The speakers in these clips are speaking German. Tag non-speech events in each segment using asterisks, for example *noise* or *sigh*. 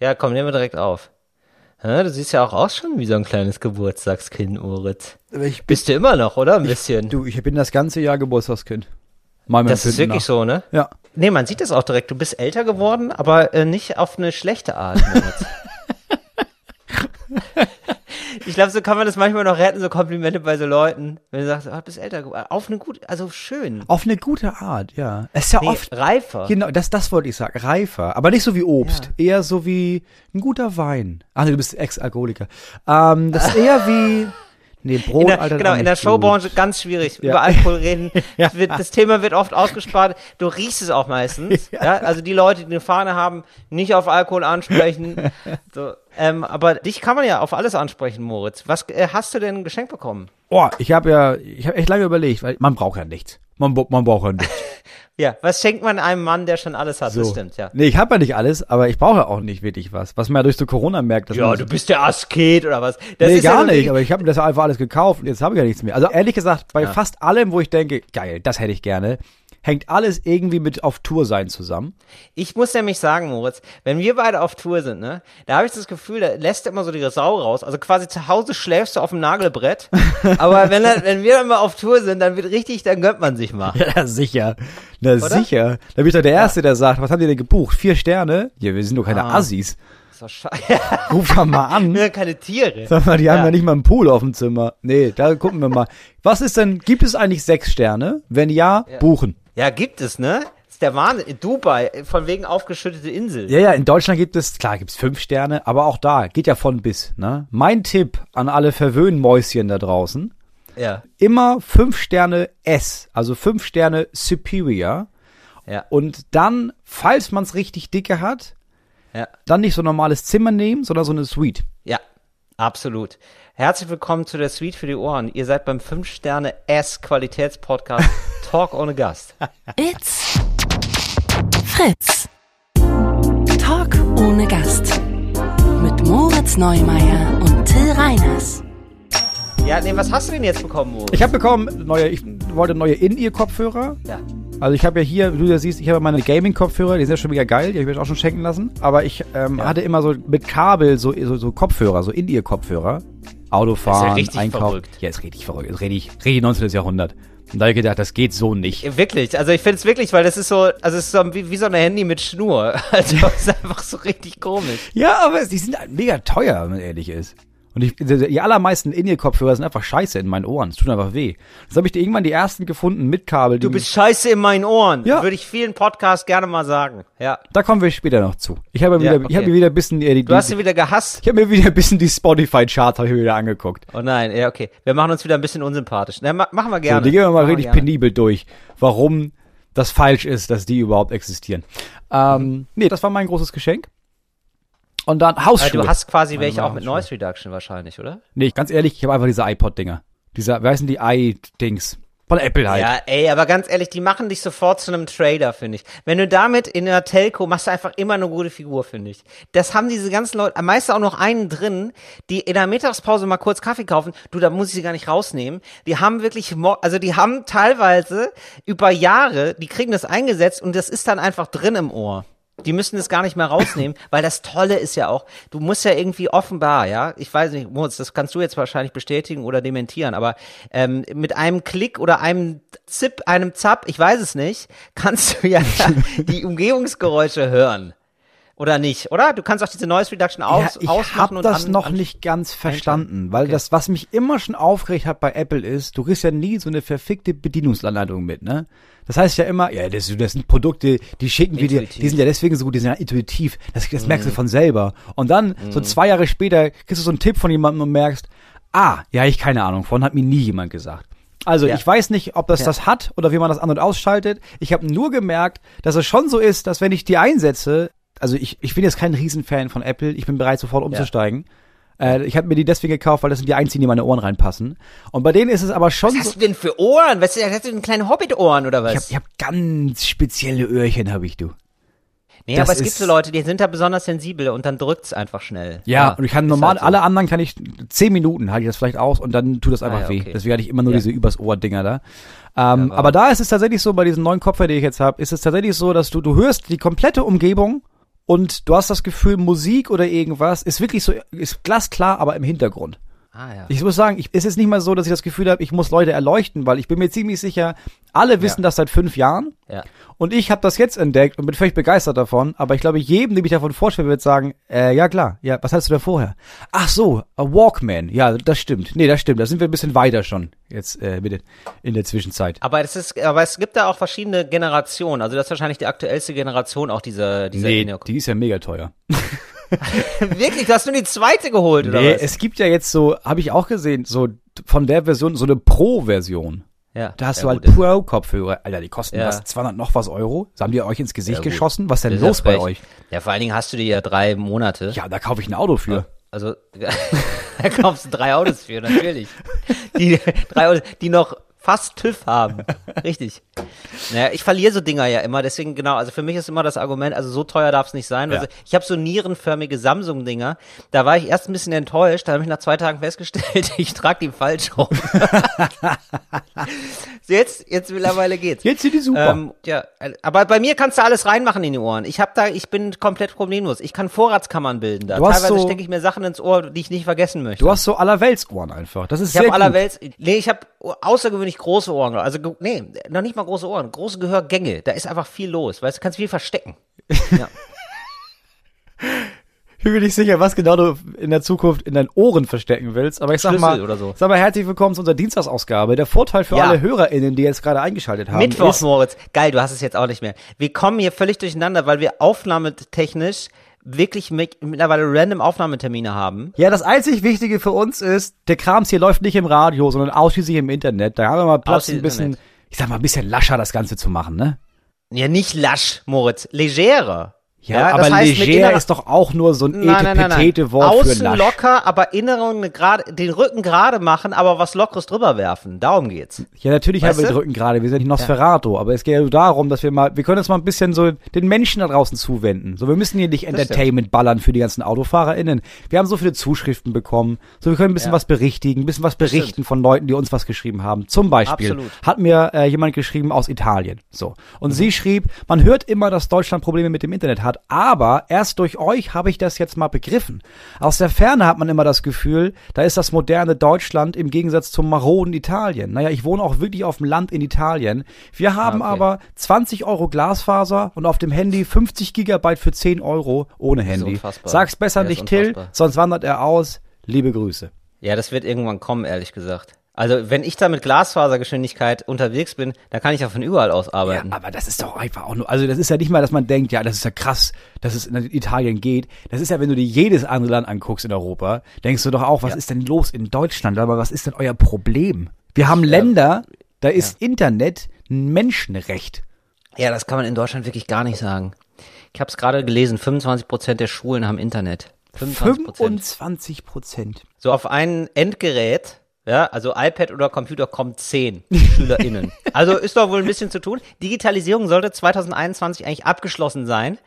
Ja, komm, nehmen wir direkt auf. Ja, du siehst ja auch aus schon wie so ein kleines Geburtstagskind, Moritz. Ich Bist du immer noch, oder? Ein bisschen. Du, ich bin das ganze Jahr Geburtstagskind. Mal das ist wirklich so, ne? Ja. Nee, man sieht das auch direkt. Du bist älter geworden, aber äh, nicht auf eine schlechte Art, Moritz. *laughs* ich glaube, so kann man das manchmal noch retten, so Komplimente bei so Leuten. Wenn du sagst, oh, du bist älter geworden. Auf eine gute, also schön. Auf eine gute Art, ja. Es ist ja Nee, oft. reifer. Genau, das, das wollte ich sagen. Reifer. Aber nicht so wie Obst. Eher so wie ein guter Wein. Ach nee, du bist Ex-Alkoholiker. Ähm, das ist eher wie. Nee, Brot, in der, Alter. genau, in der Showbranche ganz schwierig. Über Alkohol reden. *laughs* Ja. Wird, das Thema wird oft ausgespart. Du riechst es auch meistens. *laughs* Ja. Also die Leute, die eine Fahne haben, nicht auf Alkohol ansprechen. *laughs* So, ähm, aber dich kann man ja auf alles ansprechen, Moritz. Was äh, hast du denn geschenkt bekommen? Oh, ich habe ja, ich habe echt lange überlegt, weil man braucht ja nichts. Man, man braucht ja nichts. Ja, was schenkt man einem Mann, der schon alles hat? Das stimmt, ja. Nee, ich habe ja nicht alles, aber ich brauche ja auch nicht wirklich was. Was man ja durch so Corona merkt. Dass Ja, du bist der Asket oder was? Das nee, ja gar so nicht, aber ich habe mir das ja einfach alles gekauft und jetzt habe ich ja nichts mehr. Also ehrlich gesagt, bei fast allem, wo ich denke, geil, das hätte ich gerne, hängt alles irgendwie mit auf Tour sein zusammen. Ich muss nämlich sagen, Moritz, wenn wir beide auf Tour sind, ne, da habe ich das Gefühl, da lässt er immer so die Sau raus. Also quasi zu Hause schläfst du auf dem Nagelbrett. *laughs* aber wenn, er, wenn wir dann mal auf Tour sind, dann wird richtig, dann gönnt man sich mal. *laughs* Ja, sicher. Na sicher. Da bin ich doch der Erste, der sagt, was habt ihr denn gebucht? Vier Sterne? Ja, wir sind doch keine Ah. Assis. *laughs* Ruf doch mal an. Wir sind keine Tiere. Sag mal, die haben Ja. ja nicht mal einen Pool auf dem Zimmer. Nee, da gucken wir mal. Was ist denn, gibt es eigentlich sechs Sterne? Wenn ja, buchen. Ja, gibt es, ne? Das ist der Wahnsinn. In Dubai, von wegen aufgeschüttete Insel. Ja, ja, in Deutschland gibt es, klar, gibt es fünf Sterne, aber auch da geht ja von bis, ne? Mein Tipp an alle Verwöhnmäuschen da draußen, Ja. immer fünf Sterne S, also fünf Sterne Superior. Ja. Und dann, falls man es richtig dicke hat, Ja. dann nicht so ein normales Zimmer nehmen, sondern so eine Suite. Ja, absolut. Herzlich willkommen zu der Suite für die Ohren. Ihr seid beim 5-Sterne-S-Qualitätspodcast *laughs* Talk ohne Gast. It's Fritz. Talk ohne Gast. Mit Moritz Neumeier und Till Reiners. Ja, nee, was hast du denn jetzt bekommen, Moritz? Ich habe bekommen neue, ich wollte neue In-Ear-Kopfhörer. Ja. Also ich habe ja hier, wie du ja siehst, ich habe meine Gaming-Kopfhörer, die sind ja schon mega geil, die habe ich mir auch schon schenken lassen. Aber ich ähm, Ja. hatte immer so mit Kabel so, so, so Kopfhörer, so In-Ear-Kopfhörer. Autofahren, Das ist ja richtig Einkaufen. verrückt. Ja, ist richtig verrückt. Ist richtig, richtig 19. Jahrhundert. Und da habe ich gedacht, das geht so nicht. Wirklich, also ich finde es wirklich, weil das ist so, also es ist so wie, wie so ein Handy mit Schnur. *laughs* Also es ist einfach so richtig komisch. Ja, aber die sind halt mega teuer, wenn man ehrlich ist. Und ich, die allermeisten In-Ear-Kopfhörer sind einfach scheiße in meinen Ohren. Es tut einfach weh. Das habe ich dir irgendwann die ersten gefunden mit Kabel. Du die- bist scheiße in meinen Ohren. Ja. Würde ich vielen Podcasts gerne mal sagen. Ja. Da kommen wir später noch zu. Ich habe Ja, wieder, ich okay. habe mir wieder ein bisschen äh, die, Du hast die sie wieder gehasst. ich habe mir wieder ein bisschen die Spotify-Charts habe ich mir wieder angeguckt. Oh nein, ja, okay. Wir machen uns wieder ein bisschen unsympathisch. Na, ma machen wir gerne. So, die gehen wir mal Machen richtig gerne. penibel durch, warum das falsch ist, dass die überhaupt existieren. Ähm, nee, das war mein großes Geschenk. Und dann Hausschuhe. du hast quasi Meine welche auch mit. Noise Reduction wahrscheinlich, oder? nee, ganz ehrlich, ich habe einfach diese iPod-Dinger. Diese, wer heißen die i-Dings? Von Apple halt. Ja, ey, aber ganz ehrlich, die machen dich sofort zu einem Trader, finde ich. Wenn du damit in der Telco machst du einfach immer eine gute Figur, finde ich. Das haben diese ganzen Leute, am meisten auch noch einen drin, die in der Mittagspause mal kurz Kaffee kaufen. Du, da muss ich sie gar nicht rausnehmen. Die haben wirklich, also die haben teilweise über Jahre, die kriegen das eingesetzt und das ist dann einfach drin im Ohr. Die müssen es gar nicht mehr rausnehmen, *laughs* weil das Tolle ist ja auch, du musst ja irgendwie offenbar, ja, ich weiß nicht, Moritz, das kannst du jetzt wahrscheinlich bestätigen oder dementieren, aber ähm, mit einem Klick oder einem Zip, einem Zap, ich weiß es nicht, kannst du ja *laughs* die Umgebungsgeräusche hören. Oder nicht, oder? Du kannst auch diese Noise Reduction aus, ja, ich ausmachen habe und das an, noch an, nicht ganz verstanden, weil Okay. das, was mich immer schon aufgeregt hat bei Apple ist, du kriegst ja nie so eine verfickte Bedienungsanleitung mit, ne? Das heißt ja immer, ja, das, das sind Produkte, die schicken wir dir, die sind ja deswegen so gut, die sind ja intuitiv. Das, das merkst Mhm. du von selber. Und dann, so zwei Jahre später, kriegst du so einen Tipp von jemandem und merkst, ah, ja, ich keine Ahnung, von hat mir nie jemand gesagt. Also Ja. ich weiß nicht, ob das Ja. das hat oder wie man das an- und ausschaltet. Ich habe nur gemerkt, dass es schon so ist, dass wenn ich die einsetze, also ich, ich bin jetzt kein Riesenfan von Apple, ich bin bereit sofort umzusteigen. Äh, ich habe mir die deswegen gekauft, weil das sind die einzigen, die in meine Ohren reinpassen. Und bei denen ist es aber schon Was so. hast du denn für Ohren? Was, hast du denn kleine Hobbit-Ohren oder was? Ich habe ich hab ganz spezielle Öhrchen, habe ich du. nee, das aber es gibt so Leute, die sind da besonders sensibel und dann drückt's einfach schnell. Ja, und ich kann normal, halt so. alle anderen kann ich, zehn Minuten halte ich das vielleicht aus und dann tut das einfach Ah, ja, weh. okay. Deswegen hatte ich immer nur Ja. diese übers Ohr-Dinger da. Ähm, Ja, aber da ist es tatsächlich so, bei diesen neuen Kopfhörer, die ich jetzt habe, ist es tatsächlich so, dass du, du hörst die komplette Umgebung und du hast das Gefühl, Musik oder irgendwas ist wirklich so, ist glasklar, aber im Hintergrund. Ah, ja. Ich muss sagen, ich, es ist nicht mal so, dass ich das Gefühl habe, ich muss Leute erleuchten, weil ich bin mir ziemlich sicher, alle wissen Ja. das seit fünf Jahren. Ja. Und ich habe das jetzt entdeckt und bin völlig begeistert davon. Aber ich glaube, jedem, dem ich davon vorstelle, wird sagen, äh, ja klar, ja, was hattest du da vorher? Ach so, a Walkman. Ja, das stimmt. Nee, das stimmt. Da sind wir ein bisschen weiter schon jetzt äh, mit in der Zwischenzeit. Aber es ist, aber es gibt da auch verschiedene Generationen. Also das ist wahrscheinlich die aktuellste Generation auch dieser, dieser Nee, die ist ja mega teuer. *laughs* *laughs* Wirklich, du hast nur die zweite geholt, oder Nee, was? es gibt ja jetzt so, habe ich auch gesehen, so von der Version, so eine Pro-Version. ja. Da hast du halt Pro-Kopfhörer. Alter, die kosten Ja. was, 200 noch was Euro? Haben die euch ins Gesicht geschossen? Was denn Das ist los bei euch? Ja, vor allen Dingen hast du die ja drei Monate. Ja, da kaufe ich ein Auto für. Also, *laughs* da kaufst du drei Autos für, natürlich. Die drei Autos, die noch fast TÜV haben. *laughs* Richtig. Naja, ich verliere so Dinger ja immer, deswegen genau, also für mich ist immer das Argument, also so teuer darf es nicht sein. Ja. Also ich habe so nierenförmige Samsung-Dinger, da war ich erst ein bisschen enttäuscht, da habe ich nach zwei Tagen festgestellt, *laughs* ich trage die falsch rum. *laughs* jetzt, jetzt mittlerweile geht's. Jetzt sind die super. Ähm, ja, äh, aber bei mir kannst du alles reinmachen in die Ohren. Ich hab da, ich bin komplett problemlos. Ich kann Vorratskammern bilden da. Du hast Teilweise so- stecke ich mir Sachen ins Ohr, die ich nicht vergessen möchte. du hast so allerweltsohren einfach. Das ist ich sehr habe gut. allerwelts, nee, ich habe außergewöhnlich große Ohren. Also nee, noch nicht mal große Ohren, große Gehörgänge. Da ist einfach viel los, weißt du, kannst viel verstecken. Ja. Ich bin mir nicht sicher, was genau du in der Zukunft in deinen Ohren verstecken willst, aber ich sag Schlüssel mal, oder so. sag mal herzlich willkommen zu unserer Dienstagsausgabe. Der Vorteil für Ja. alle HörerInnen, die jetzt gerade eingeschaltet haben, Mittwoch, Moritz. Geil, du hast es jetzt auch nicht mehr. Wir kommen hier völlig durcheinander, weil wir aufnahmetechnisch wirklich mit, mittlerweile random Aufnahmetermine haben. ja, das einzig Wichtige für uns ist, der Krams hier läuft nicht im Radio, sondern ausschließlich im Internet. Da haben wir mal Platz, ein bisschen, Internet. ich sag mal, ein bisschen lascher das Ganze zu machen, ne? Ja, nicht lasch, Moritz, legerer. Ja, das aber heißt leger ist doch auch nur so ein nein, nein. Etepetete-Wort für Außen lasch. locker, aber inneren gerade, den Rücken gerade machen, aber was Lockeres drüber werfen. Darum geht's. Ja, natürlich Weißt haben wir den Rücken gerade, wir sind nicht Nosferatu, aber es geht ja nur darum, dass wir mal, wir können uns mal ein bisschen so den Menschen da draußen zuwenden. So, wir müssen hier nicht Entertainment ballern für die ganzen AutofahrerInnen. Wir haben so viele Zuschriften bekommen, so wir können ein bisschen Ja. was berichtigen, ein bisschen was berichten von Leuten, die uns was geschrieben haben. Zum Beispiel Absolut. hat mir äh, jemand geschrieben aus Italien. So. Und sie schrieb, man hört immer, dass Deutschland Probleme mit dem Internet hat, aber erst durch euch habe ich das jetzt mal begriffen. Aus der Ferne hat man immer das Gefühl, da ist das moderne Deutschland im Gegensatz zum maroden Italien. Naja, ich wohne auch wirklich auf dem Land in Italien. Wir haben okay. aber 20 Euro Glasfaser und auf dem Handy 50 Gigabyte für 10 Euro ohne Handy. Sag's besser Ja, nicht, Till, sonst wandert er aus. Liebe Grüße. Ja, das wird irgendwann kommen, ehrlich gesagt. Also, wenn ich da mit Glasfasergeschwindigkeit unterwegs bin, dann kann ich ja von überall aus Ja, arbeiten. aber das ist doch einfach auch nur, also das ist ja nicht mal, dass man denkt, ja, das ist ja krass, dass es in Italien geht. Das ist ja, wenn du dir jedes andere Land anguckst in Europa, denkst du doch auch, was Ja. ist denn los in Deutschland? Aber was ist denn euer Problem? Wir haben Länder, da ist Internet ein Menschenrecht. Ja, das kann man in Deutschland wirklich gar nicht sagen. Ich habe es gerade gelesen, 25 Prozent der Schulen haben Internet. 25 Prozent. 25 Prozent. So auf ein Endgerät, ja, also iPad oder Computer kommt 10 *laughs* SchülerInnen. Also ist doch wohl ein bisschen zu tun. Digitalisierung sollte 2021 eigentlich abgeschlossen sein.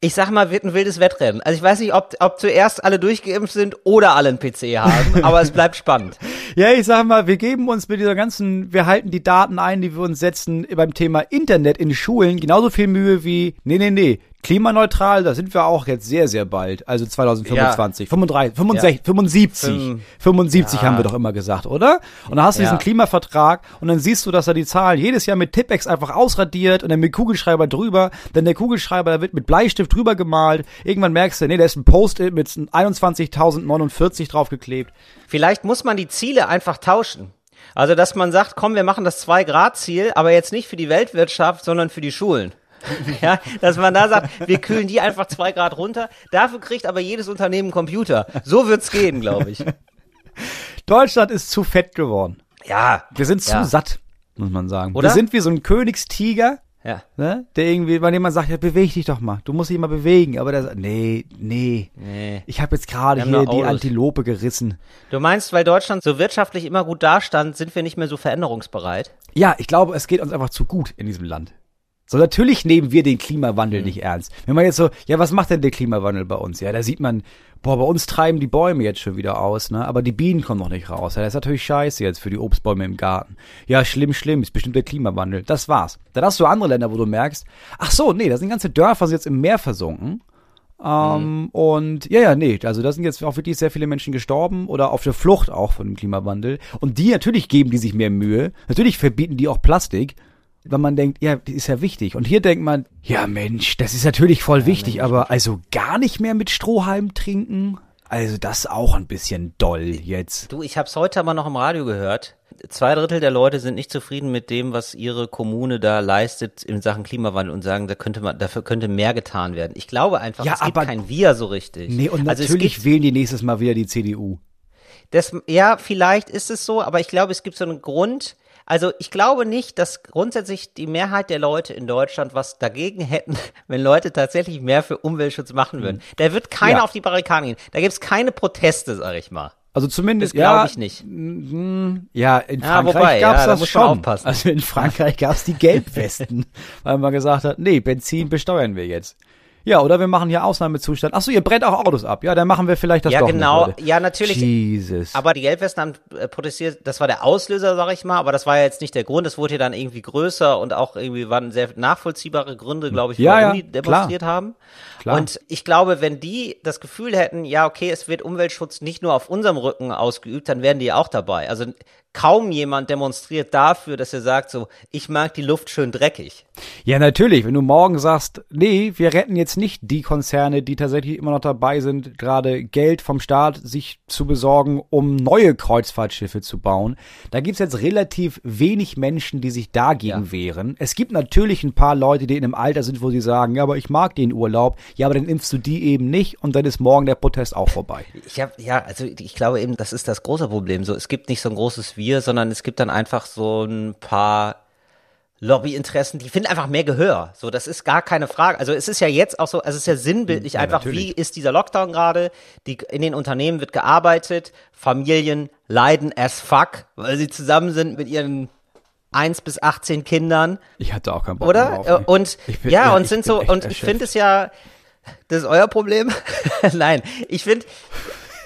Ich sag mal, wird ein wildes Wettrennen. Also ich weiß nicht, ob, ob zuerst alle durchgeimpft sind oder alle einen PC haben, *laughs* aber es bleibt spannend. Ja, ich sag mal, wir geben uns mit dieser ganzen, wir halten die Daten ein, die wir uns setzen beim Thema Internet in Schulen genauso viel Mühe wie, nee, nee, nee, klimaneutral, da sind wir auch jetzt sehr, sehr bald, also 2025, 35, 65, 75, Fünf- 75 Ja. haben wir doch immer gesagt, oder? Und dann hast du Ja. diesen Klimavertrag und dann siehst du, dass er die Zahlen jedes Jahr mit Tippex einfach ausradiert und dann mit Kugelschreiber drüber, dann der Kugelschreiber, da wird mit Bleistift drüber gemalt, irgendwann merkst du, nee, da ist ein Post-it mit 21.049 draufgeklebt. Vielleicht muss man die Ziele einfach tauschen. Also, dass man sagt, komm, wir machen das 2-Grad-Ziel, aber jetzt nicht für die Weltwirtschaft, sondern für die Schulen. *laughs* Ja, dass man da sagt, wir kühlen die einfach zwei Grad runter. Dafür kriegt aber jedes Unternehmen einen Computer. So wird's gehen, glaube ich. *laughs* Deutschland ist zu fett geworden. Ja. Wir sind zu Ja. satt, muss man sagen. Oder? Wir sind wie so ein Königstiger, Ja. ne? der irgendwie, bei dem man sagt, ja, beweg dich doch mal. Du musst dich mal bewegen. Aber der sagt, nee, nee. Nee. Ich habe jetzt gerade hier die Autos. Antilope gerissen. Du meinst, weil Deutschland so wirtschaftlich immer gut dastand, sind wir nicht mehr so veränderungsbereit? Ja, ich glaube, es geht uns einfach zu gut in diesem Land. So, natürlich nehmen wir den Klimawandel Mhm. nicht ernst. Wenn man jetzt so, ja, was macht denn der Klimawandel bei uns? Ja, da sieht man, boah, bei uns treiben die Bäume jetzt schon wieder aus, ne? Aber die Bienen kommen noch nicht raus. Ja, das ist natürlich scheiße jetzt für die Obstbäume im Garten. Ja, schlimm, schlimm, ist bestimmt der Klimawandel. Das war's. Dann hast du andere Länder, wo du merkst, ach so, nee, da sind ganze Dörfer jetzt im Meer versunken. Ähm, mhm. Und ja, ja, nee, also da sind jetzt auch wirklich sehr viele Menschen gestorben oder auf der Flucht auch von dem Klimawandel. Und die natürlich geben die sich mehr Mühe. Natürlich verbieten die auch Plastik, weil man denkt, ja, das ist ja wichtig. Und hier denkt man, ja Mensch, das ist natürlich voll ja, wichtig, Mensch, aber also gar nicht mehr mit Strohhalm trinken. Also das auch ein bisschen doll jetzt. Du, ich habe es heute aber noch im Radio gehört. Zwei Drittel der Leute sind nicht zufrieden mit dem, was ihre Kommune da leistet in Sachen Klimawandel und sagen, da könnte man, dafür könnte mehr getan werden. Ich glaube einfach, ja, es gibt kein Wir so richtig. Nee, und also natürlich wählen die nächstes Mal wieder die CDU. Das, ja, vielleicht ist es so, aber ich glaube, es gibt so einen Grund, also ich glaube nicht, dass grundsätzlich die Mehrheit der Leute in Deutschland was dagegen hätten, *laughs* wenn Leute tatsächlich mehr für Umweltschutz machen würden. Mhm. Da wird keiner ja. auf die Barrikaden gehen. Da gibt's keine Proteste, sag ich mal. Also zumindest das glaube ich nicht. Ja, in Frankreich ja, wobei, gab's ja, das da schon. Aufpassen. Also in Frankreich gab's die Gelbwesten, *laughs* weil man gesagt hat, nee, Benzin besteuern wir jetzt. Ja, oder wir machen hier Ausnahmezustand. Ach so, ihr brennt auch Autos ab. Ja, dann machen wir vielleicht das ja, doch genau. Nicht, ja, natürlich. Jesus. Aber die Gelbwesten haben äh, protestiert. Das war der Auslöser, sag ich mal. Aber das war ja jetzt nicht der Grund. Es wurde ja dann irgendwie größer und auch irgendwie waren sehr nachvollziehbare Gründe, glaube ich, ja, warum ja, die demonstriert klar. haben. Klar. Und ich glaube, wenn die das Gefühl hätten, ja, okay, es wird Umweltschutz nicht nur auf unserem Rücken ausgeübt, dann wären die auch dabei. Also kaum jemand demonstriert dafür, dass er sagt so, ich mag die Luft schön dreckig. Ja, natürlich. Wenn du morgen sagst, nee, wir retten jetzt nicht die Konzerne, die tatsächlich immer noch dabei sind, gerade Geld vom Staat sich zu besorgen, um neue Kreuzfahrtschiffe zu bauen. Da gibt's jetzt relativ wenig Menschen, die sich dagegen ja. wehren. Es gibt natürlich ein paar Leute, die in einem Alter sind, wo sie sagen, ja, aber ich mag den Urlaub. Ja, aber dann impfst du die eben nicht und dann ist morgen der Protest auch vorbei. Ich hab, ja, also ich glaube eben, das ist das große Problem. So, es gibt nicht so ein großes Wir, sondern es gibt dann einfach so ein paar Lobbyinteressen, die finden einfach mehr Gehör. So, das ist gar keine Frage. Also es ist ja jetzt auch so, also es ist ja sinnbildlich ja, einfach, natürlich. wie ist dieser Lockdown gerade? Die, in den Unternehmen wird gearbeitet, Familien leiden as fuck, weil sie zusammen sind mit ihren eins bis 18 Kindern. Ich hatte auch keinen Bock Oder? Drauf, und ja, ja, und sind so, und ich finde es ja, das ist euer Problem. *laughs* Nein, ich finde,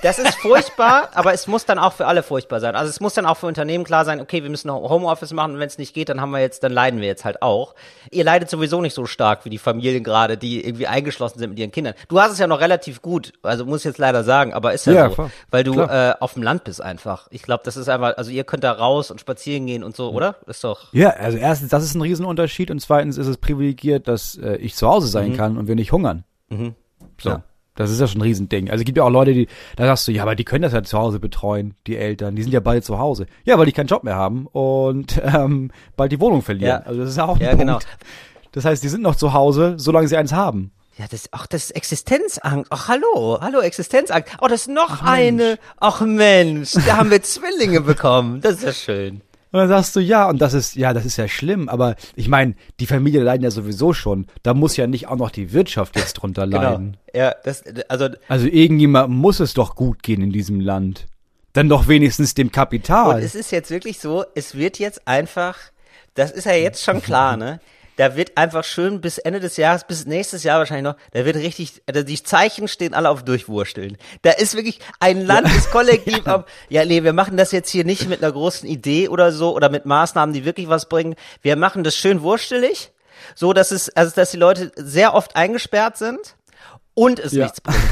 das ist furchtbar, *laughs* aber es muss dann auch für alle furchtbar sein. Also es muss dann auch für Unternehmen klar sein, okay, wir müssen Homeoffice machen und wenn es nicht geht, dann haben wir jetzt, dann leiden wir jetzt halt auch. Ihr leidet sowieso nicht so stark wie die Familien gerade, die irgendwie eingeschlossen sind mit ihren Kindern. Du hast es ja noch relativ gut, also muss ich jetzt leider sagen, aber ist ja, ja so, klar, weil du äh, auf dem Land bist einfach. Ich glaube, das ist einfach, also ihr könnt da raus und spazieren gehen und so, oder? Ist doch. Ja, also erstens, das ist ein Riesenunterschied und zweitens ist es privilegiert, dass äh, ich zu Hause sein mhm. kann und wir nicht hungern. Mhm. So. Ja. Das ist ja schon ein Riesending. Also es gibt ja auch Leute, die, da sagst du, ja, aber die können das ja zu Hause betreuen, die Eltern. Die sind ja bald zu Hause. Ja, weil die keinen Job mehr haben und *laughs* ähm, bald die Wohnung verlieren. Ja. Also das ist ja auch ein ja. Punkt. Genau. Das heißt, die sind noch zu Hause, solange sie eins haben. Ja, das, ach, das ist Existenzangst. Ach, hallo, hallo, Existenzangst. Oh, das ist noch ach, eine. Ach Mensch, da haben wir Zwillinge bekommen. Das ist ja schön. Und dann sagst du, ja, und das ist, ja, das ist ja schlimm, aber ich meine, die Familie leiden ja sowieso schon. Da muss ja nicht auch noch die Wirtschaft jetzt drunter genau. leiden. Genau. Ja, das, also. Also irgendjemand muss es doch gut gehen in diesem Land. Dann doch wenigstens dem Kapital. Und es ist jetzt wirklich so, es wird jetzt einfach, das ist ja jetzt schon klar, ne? Da wird einfach schön bis Ende des Jahres, bis nächstes Jahr wahrscheinlich noch, da wird richtig, also die Zeichen stehen alle auf Durchwursteln. Da ist wirklich ein Landeskollektiv *laughs* ja. auf, ja, nee, wir machen das jetzt hier nicht mit einer großen Idee oder so oder mit Maßnahmen, die wirklich was bringen. Wir machen das schön wurstelig, so dass es, also dass die Leute sehr oft eingesperrt sind und es ja. nichts bringt.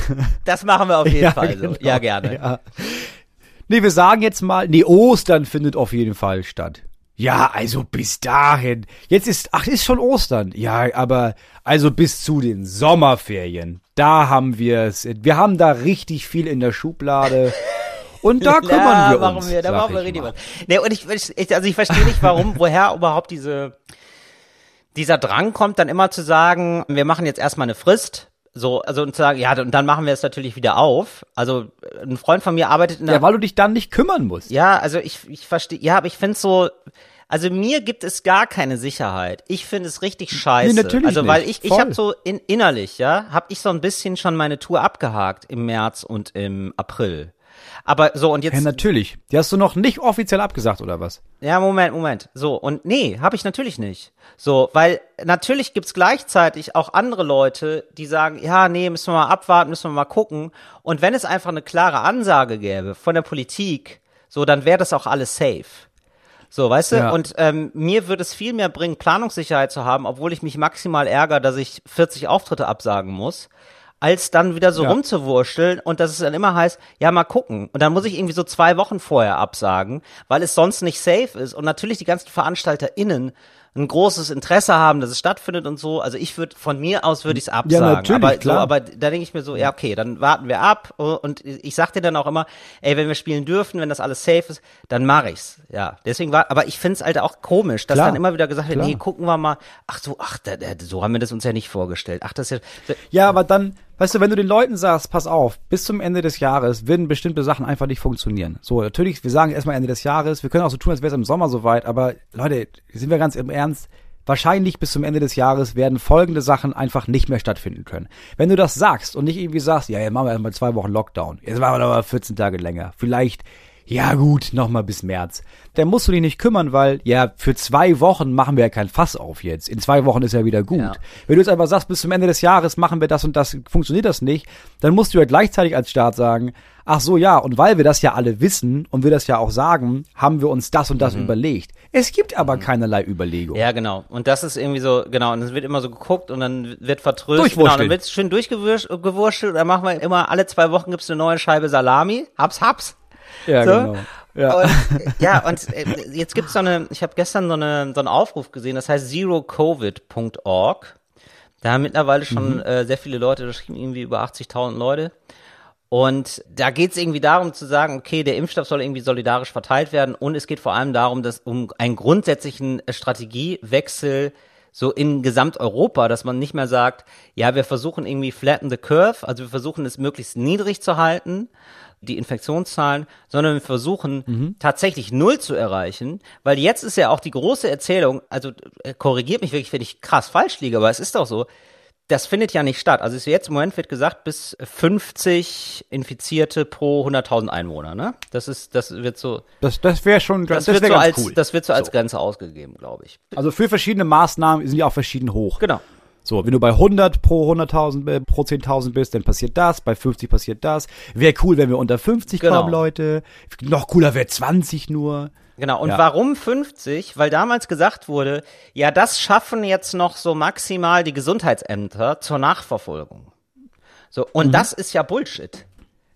Das machen wir auf *laughs* jeden ja, Fall genau. so. Ja, gerne. Ja. Nee, wir sagen jetzt mal, nee, Ostern findet auf jeden Fall statt. Ja, also bis dahin. Jetzt ist, ach, ist schon Ostern. Ja, aber also bis zu den Sommerferien. Da haben wir es. Wir haben da richtig viel in der Schublade. Und da *laughs* kümmern ja, wir uns. Wir, da brauchen wir richtig was. Nee, und ich, ich, also ich verstehe nicht, warum, *laughs* woher überhaupt diese, dieser Drang kommt, dann immer zu sagen, wir machen jetzt erstmal eine Frist. So, also und zu sagen, ja, und dann machen wir es natürlich wieder auf. Also ein Freund von mir arbeitet in der. Ja, weil du dich dann nicht kümmern musst. Ja, also ich, ich verstehe, ja, aber ich finde so, also mir gibt es gar keine Sicherheit. Ich finde es richtig scheiße. Nee, natürlich also weil ich, ich habe so in, innerlich, ja, habe ich so ein bisschen schon meine Tour abgehakt im März und im April. Aber so und jetzt. Ja, natürlich. Die hast du noch nicht offiziell abgesagt oder was? Ja, Moment, Moment. So und nee, habe ich natürlich nicht. So, weil natürlich gibt's gleichzeitig auch andere Leute, die sagen, ja, nee, müssen wir mal abwarten, müssen wir mal gucken. Und wenn es einfach eine klare Ansage gäbe von der Politik, so, dann wäre das auch alles safe. So, weißt du? Ja. Und ähm, mir würde es viel mehr bringen, Planungssicherheit zu haben, obwohl ich mich maximal ärgere, dass ich 40 Auftritte absagen muss. Als dann wieder so Ja. rumzuwurschteln und dass es dann immer heißt, ja, mal gucken. Und dann muss ich irgendwie so zwei Wochen vorher absagen, weil es sonst nicht safe ist. Und natürlich die ganzen VeranstalterInnen ein großes Interesse haben, dass es stattfindet und so. Also ich würde, von mir aus würde ich es absagen. natürlich, aber, klar. So, aber da denke ich mir so, ja, okay, dann warten wir ab. Und ich sag dir dann auch immer, ey, wenn wir spielen dürfen, wenn das alles safe ist, dann mache ich's. Ja, deswegen war, aber ich find's halt auch komisch, dass Klar, dann immer wieder gesagt wird, klar. nee, gucken wir mal. Ach so, ach, so haben wir das uns ja nicht vorgestellt. Ach, das ist ja, Ja, aber dann, weißt du, wenn du den Leuten sagst, pass auf, bis zum Ende des Jahres werden bestimmte Sachen einfach nicht funktionieren. So, natürlich, wir sagen erstmal Ende des Jahres, wir können auch so tun, als wäre es im Sommer soweit, aber Leute, sind wir ganz im Ernst, wahrscheinlich bis zum Ende des Jahres werden folgende Sachen einfach nicht mehr stattfinden können. Wenn du das sagst und nicht irgendwie sagst, ja, jetzt machen wir erstmal zwei Wochen Lockdown, jetzt machen wir noch mal 14 Tage länger, vielleicht ja gut, noch mal bis März. Dann musst du dich nicht kümmern, weil ja, für zwei Wochen machen wir ja kein Fass auf jetzt. In zwei Wochen ist ja wieder gut. Ja. Wenn du jetzt aber sagst, bis zum Ende des Jahres machen wir das und das, funktioniert das nicht, dann musst du ja gleichzeitig als Staat sagen, ach so, ja, und weil wir das ja alle wissen und wir das ja auch sagen, haben wir uns das und das überlegt. Es gibt aber keinerlei Überlegung. Ja, genau. Und das ist irgendwie so, genau, und es wird immer so geguckt und dann wird vertröstet. Genau, dann wird es schön durchgewurschtelt und dann machen wir immer, alle zwei Wochen gibt's eine neue Scheibe Salami. Haps, haps. Ja, So. genau. Ja. Und, *laughs* ja, und äh, jetzt gibt's so eine, ich habe gestern so, eine, so einen Aufruf gesehen, das heißt zerocovid.org. Da haben mittlerweile schon Mhm. äh, sehr viele Leute, da schrieben irgendwie über 80.000 Leute. Und da geht es irgendwie darum zu sagen, okay, der Impfstoff soll irgendwie solidarisch verteilt werden und es geht vor allem darum, dass um einen grundsätzlichen äh, Strategiewechsel so in Gesamteuropa, dass man nicht mehr sagt, ja, wir versuchen irgendwie flatten the curve, also wir versuchen es möglichst niedrig zu halten, die Infektionszahlen, sondern wir versuchen tatsächlich null zu erreichen, weil jetzt ist ja auch die große Erzählung, also äh, korrigiert mich wirklich, wenn ich krass falsch liege, aber es ist doch so, das findet ja nicht statt. Also ist jetzt im Moment wird gesagt, bis 50 Infizierte pro 100.000 Einwohner, ne? Das ist, das wird so, Das, das wäre schon das, das wird wär so ganz als, cool. das wird so als Grenze ausgegeben, glaube ich. also für verschiedene Maßnahmen sind die auch verschieden hoch. Genau. So, wenn du bei 100 pro 100.000, äh, pro 10.000 bist, dann passiert das, bei 50 passiert das. Wäre cool, wenn wir unter 50 Genau. kommen, Leute. Noch cooler wäre 20 nur. Genau. Und Ja. warum 50? Weil damals gesagt wurde, ja, das schaffen jetzt noch so maximal die Gesundheitsämter zur Nachverfolgung. So, und das ist ja Bullshit.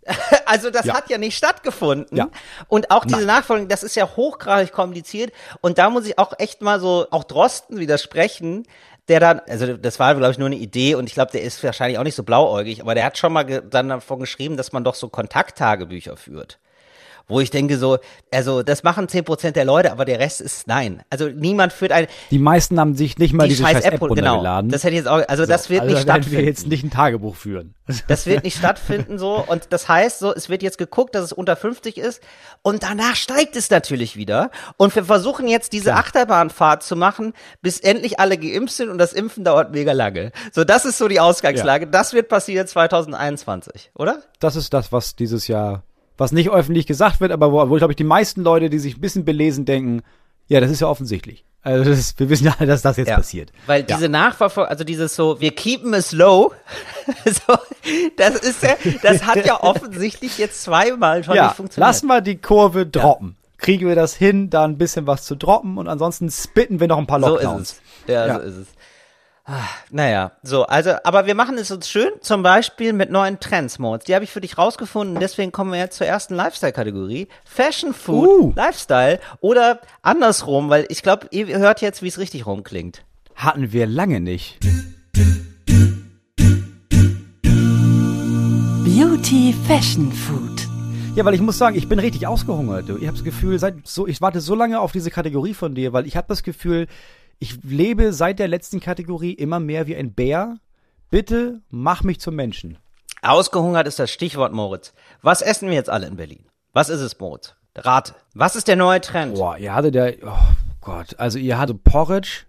*laughs* Also das Mhm. Ja. hat ja nicht stattgefunden. Ja. Und auch diese Nachfolgung, das ist ja hochgradig kompliziert. Und da muss ich auch echt mal so, auch Drosten widersprechen, der dann, also das war, glaube ich, nur eine Idee und ich glaube, der ist wahrscheinlich auch nicht so blauäugig, aber der hat schon mal ge dann davon geschrieben, dass man doch so Kontakttagebücher führt. Wo ich denke so, also das machen 10% der Leute, aber der Rest ist nein. Also niemand führt ein, Die meisten haben sich nicht mal die diese scheiß scheiß App, App, genau. runtergeladen. Das hätte ich jetzt auch, also das wird also nicht stattfinden. wir jetzt nicht ein Tagebuch führen. *laughs* Das wird nicht stattfinden so und das heißt so, es wird jetzt geguckt, dass es unter 50 ist und danach steigt es natürlich wieder und wir versuchen jetzt diese Achterbahnfahrt zu machen, bis endlich alle geimpft sind und das Impfen dauert mega lange. So, das ist so die Ausgangslage. Das wird passieren 2021, oder? Das ist das, was dieses Jahr, was nicht öffentlich gesagt wird, aber wo, wo glaube ich, die meisten Leute, die sich ein bisschen belesen, denken, ja, das ist ja offensichtlich. Also das wir wissen ja, alle, dass das jetzt passiert. Weil diese Nachverfolgung, also dieses so, wir keepen es low, *laughs* so, das ist ja, das hat ja *laughs* offensichtlich jetzt zweimal schon Ja, nicht funktioniert. lassen wir die Kurve droppen. Kriegen wir das hin, da ein bisschen was zu droppen und ansonsten spitten wir noch ein paar So Lockdowns. ist es. Ja, Ja. so ist es. Ah, Naja, so, also, aber wir machen es uns schön, zum Beispiel mit neuen Trends, Modes. Die habe ich für dich rausgefunden, deswegen kommen wir jetzt zur ersten Lifestyle-Kategorie. Fashion, Food, Uh. Lifestyle oder andersrum, weil ich glaube, ihr hört jetzt, wie es richtig rumklingt. Hatten wir lange nicht. Beauty Fashion Food. Ja, weil ich muss sagen, ich bin richtig ausgehungert. Du. Ich habe das Gefühl, seit so, ich warte so lange auf diese Kategorie von dir, weil ich habe das Gefühl, ich lebe seit der letzten Kategorie immer mehr wie ein Bär. Bitte mach mich zum Menschen. Ausgehungert ist das Stichwort, Moritz. Was essen wir jetzt alle in Berlin? Was ist es, Moritz? Rate. Was ist der neue Trend? Boah, ihr hattet der, oh Gott, also ihr hattet Porridge,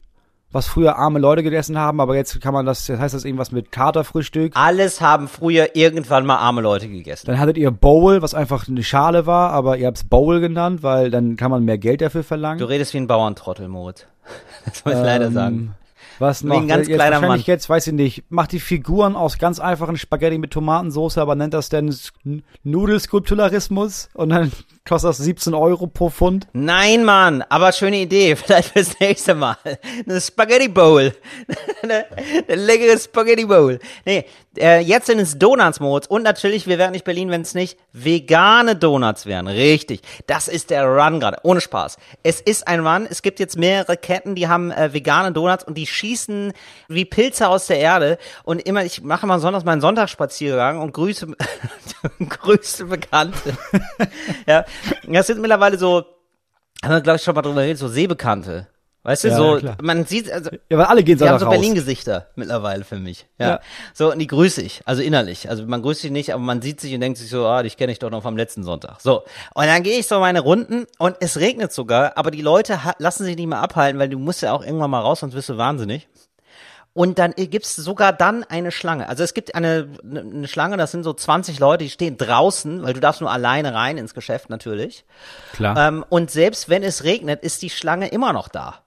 was früher arme Leute gegessen haben, aber jetzt kann man das, das heißt das irgendwas mit Katerfrühstück. Alles haben früher irgendwann mal arme Leute gegessen. Dann hattet ihr Bowl, was einfach eine Schale war, aber ihr habt's Bowl genannt, weil dann kann man mehr Geld dafür verlangen. Du redest wie ein Bauerntrottel, Moritz. *laughs* Das muss ich leider Ähm, sagen. Was noch? ein ganz jetzt kleiner wahrscheinlich Mann. jetzt, weiß ich nicht, macht die Figuren aus ganz einfachen Spaghetti mit Tomatensauce, aber nennt das denn S- N- Nudelskulpturarismus und dann *laughs* kostet das 17 Euro pro Pfund. Nein, Mann, aber schöne Idee. *laughs* Vielleicht fürs nächste Mal. Eine Spaghetti Bowl. eine, eine leckere Spaghetti Bowl. Nee, äh, jetzt sind es Donuts-Modes. Und natürlich, wir wären nicht Berlin, wenn es nicht vegane Donuts wären. Richtig. Das ist der Run gerade. Ohne Spaß. Es ist ein Run. Es gibt jetzt mehrere Ketten, die haben äh, vegane Donuts und die schießen wie Pilze aus der Erde. Und immer, ich mache mal sonntags meinen Sonntagsspaziergang und grüße, *laughs* grüße Bekannte. *laughs* ja, das sind mittlerweile so, haben wir glaube ich schon mal drüber geredet, so Seebekannte. Weißt du, Ja, so, ja, man sieht, also, Ja, weil alle gehen die haben so. Berlin-Gesichter mittlerweile für mich. Ja. Ja. So, und die grüße ich, also innerlich. Also man grüßt sie nicht, aber man sieht sich und denkt sich so, ah, dich kenne ich doch noch vom letzten Sonntag. So. Und dann gehe ich so meine Runden und es regnet sogar, aber die Leute lassen sich nicht mehr abhalten, weil du musst ja auch irgendwann mal raus, sonst wirst du wahnsinnig. Und dann gibt's sogar dann eine Schlange. Also es gibt eine, eine Schlange, das sind so 20 Leute, die stehen draußen, weil du darfst nur alleine rein ins Geschäft natürlich. Klar. Ähm, und selbst wenn es regnet, ist die Schlange immer noch da.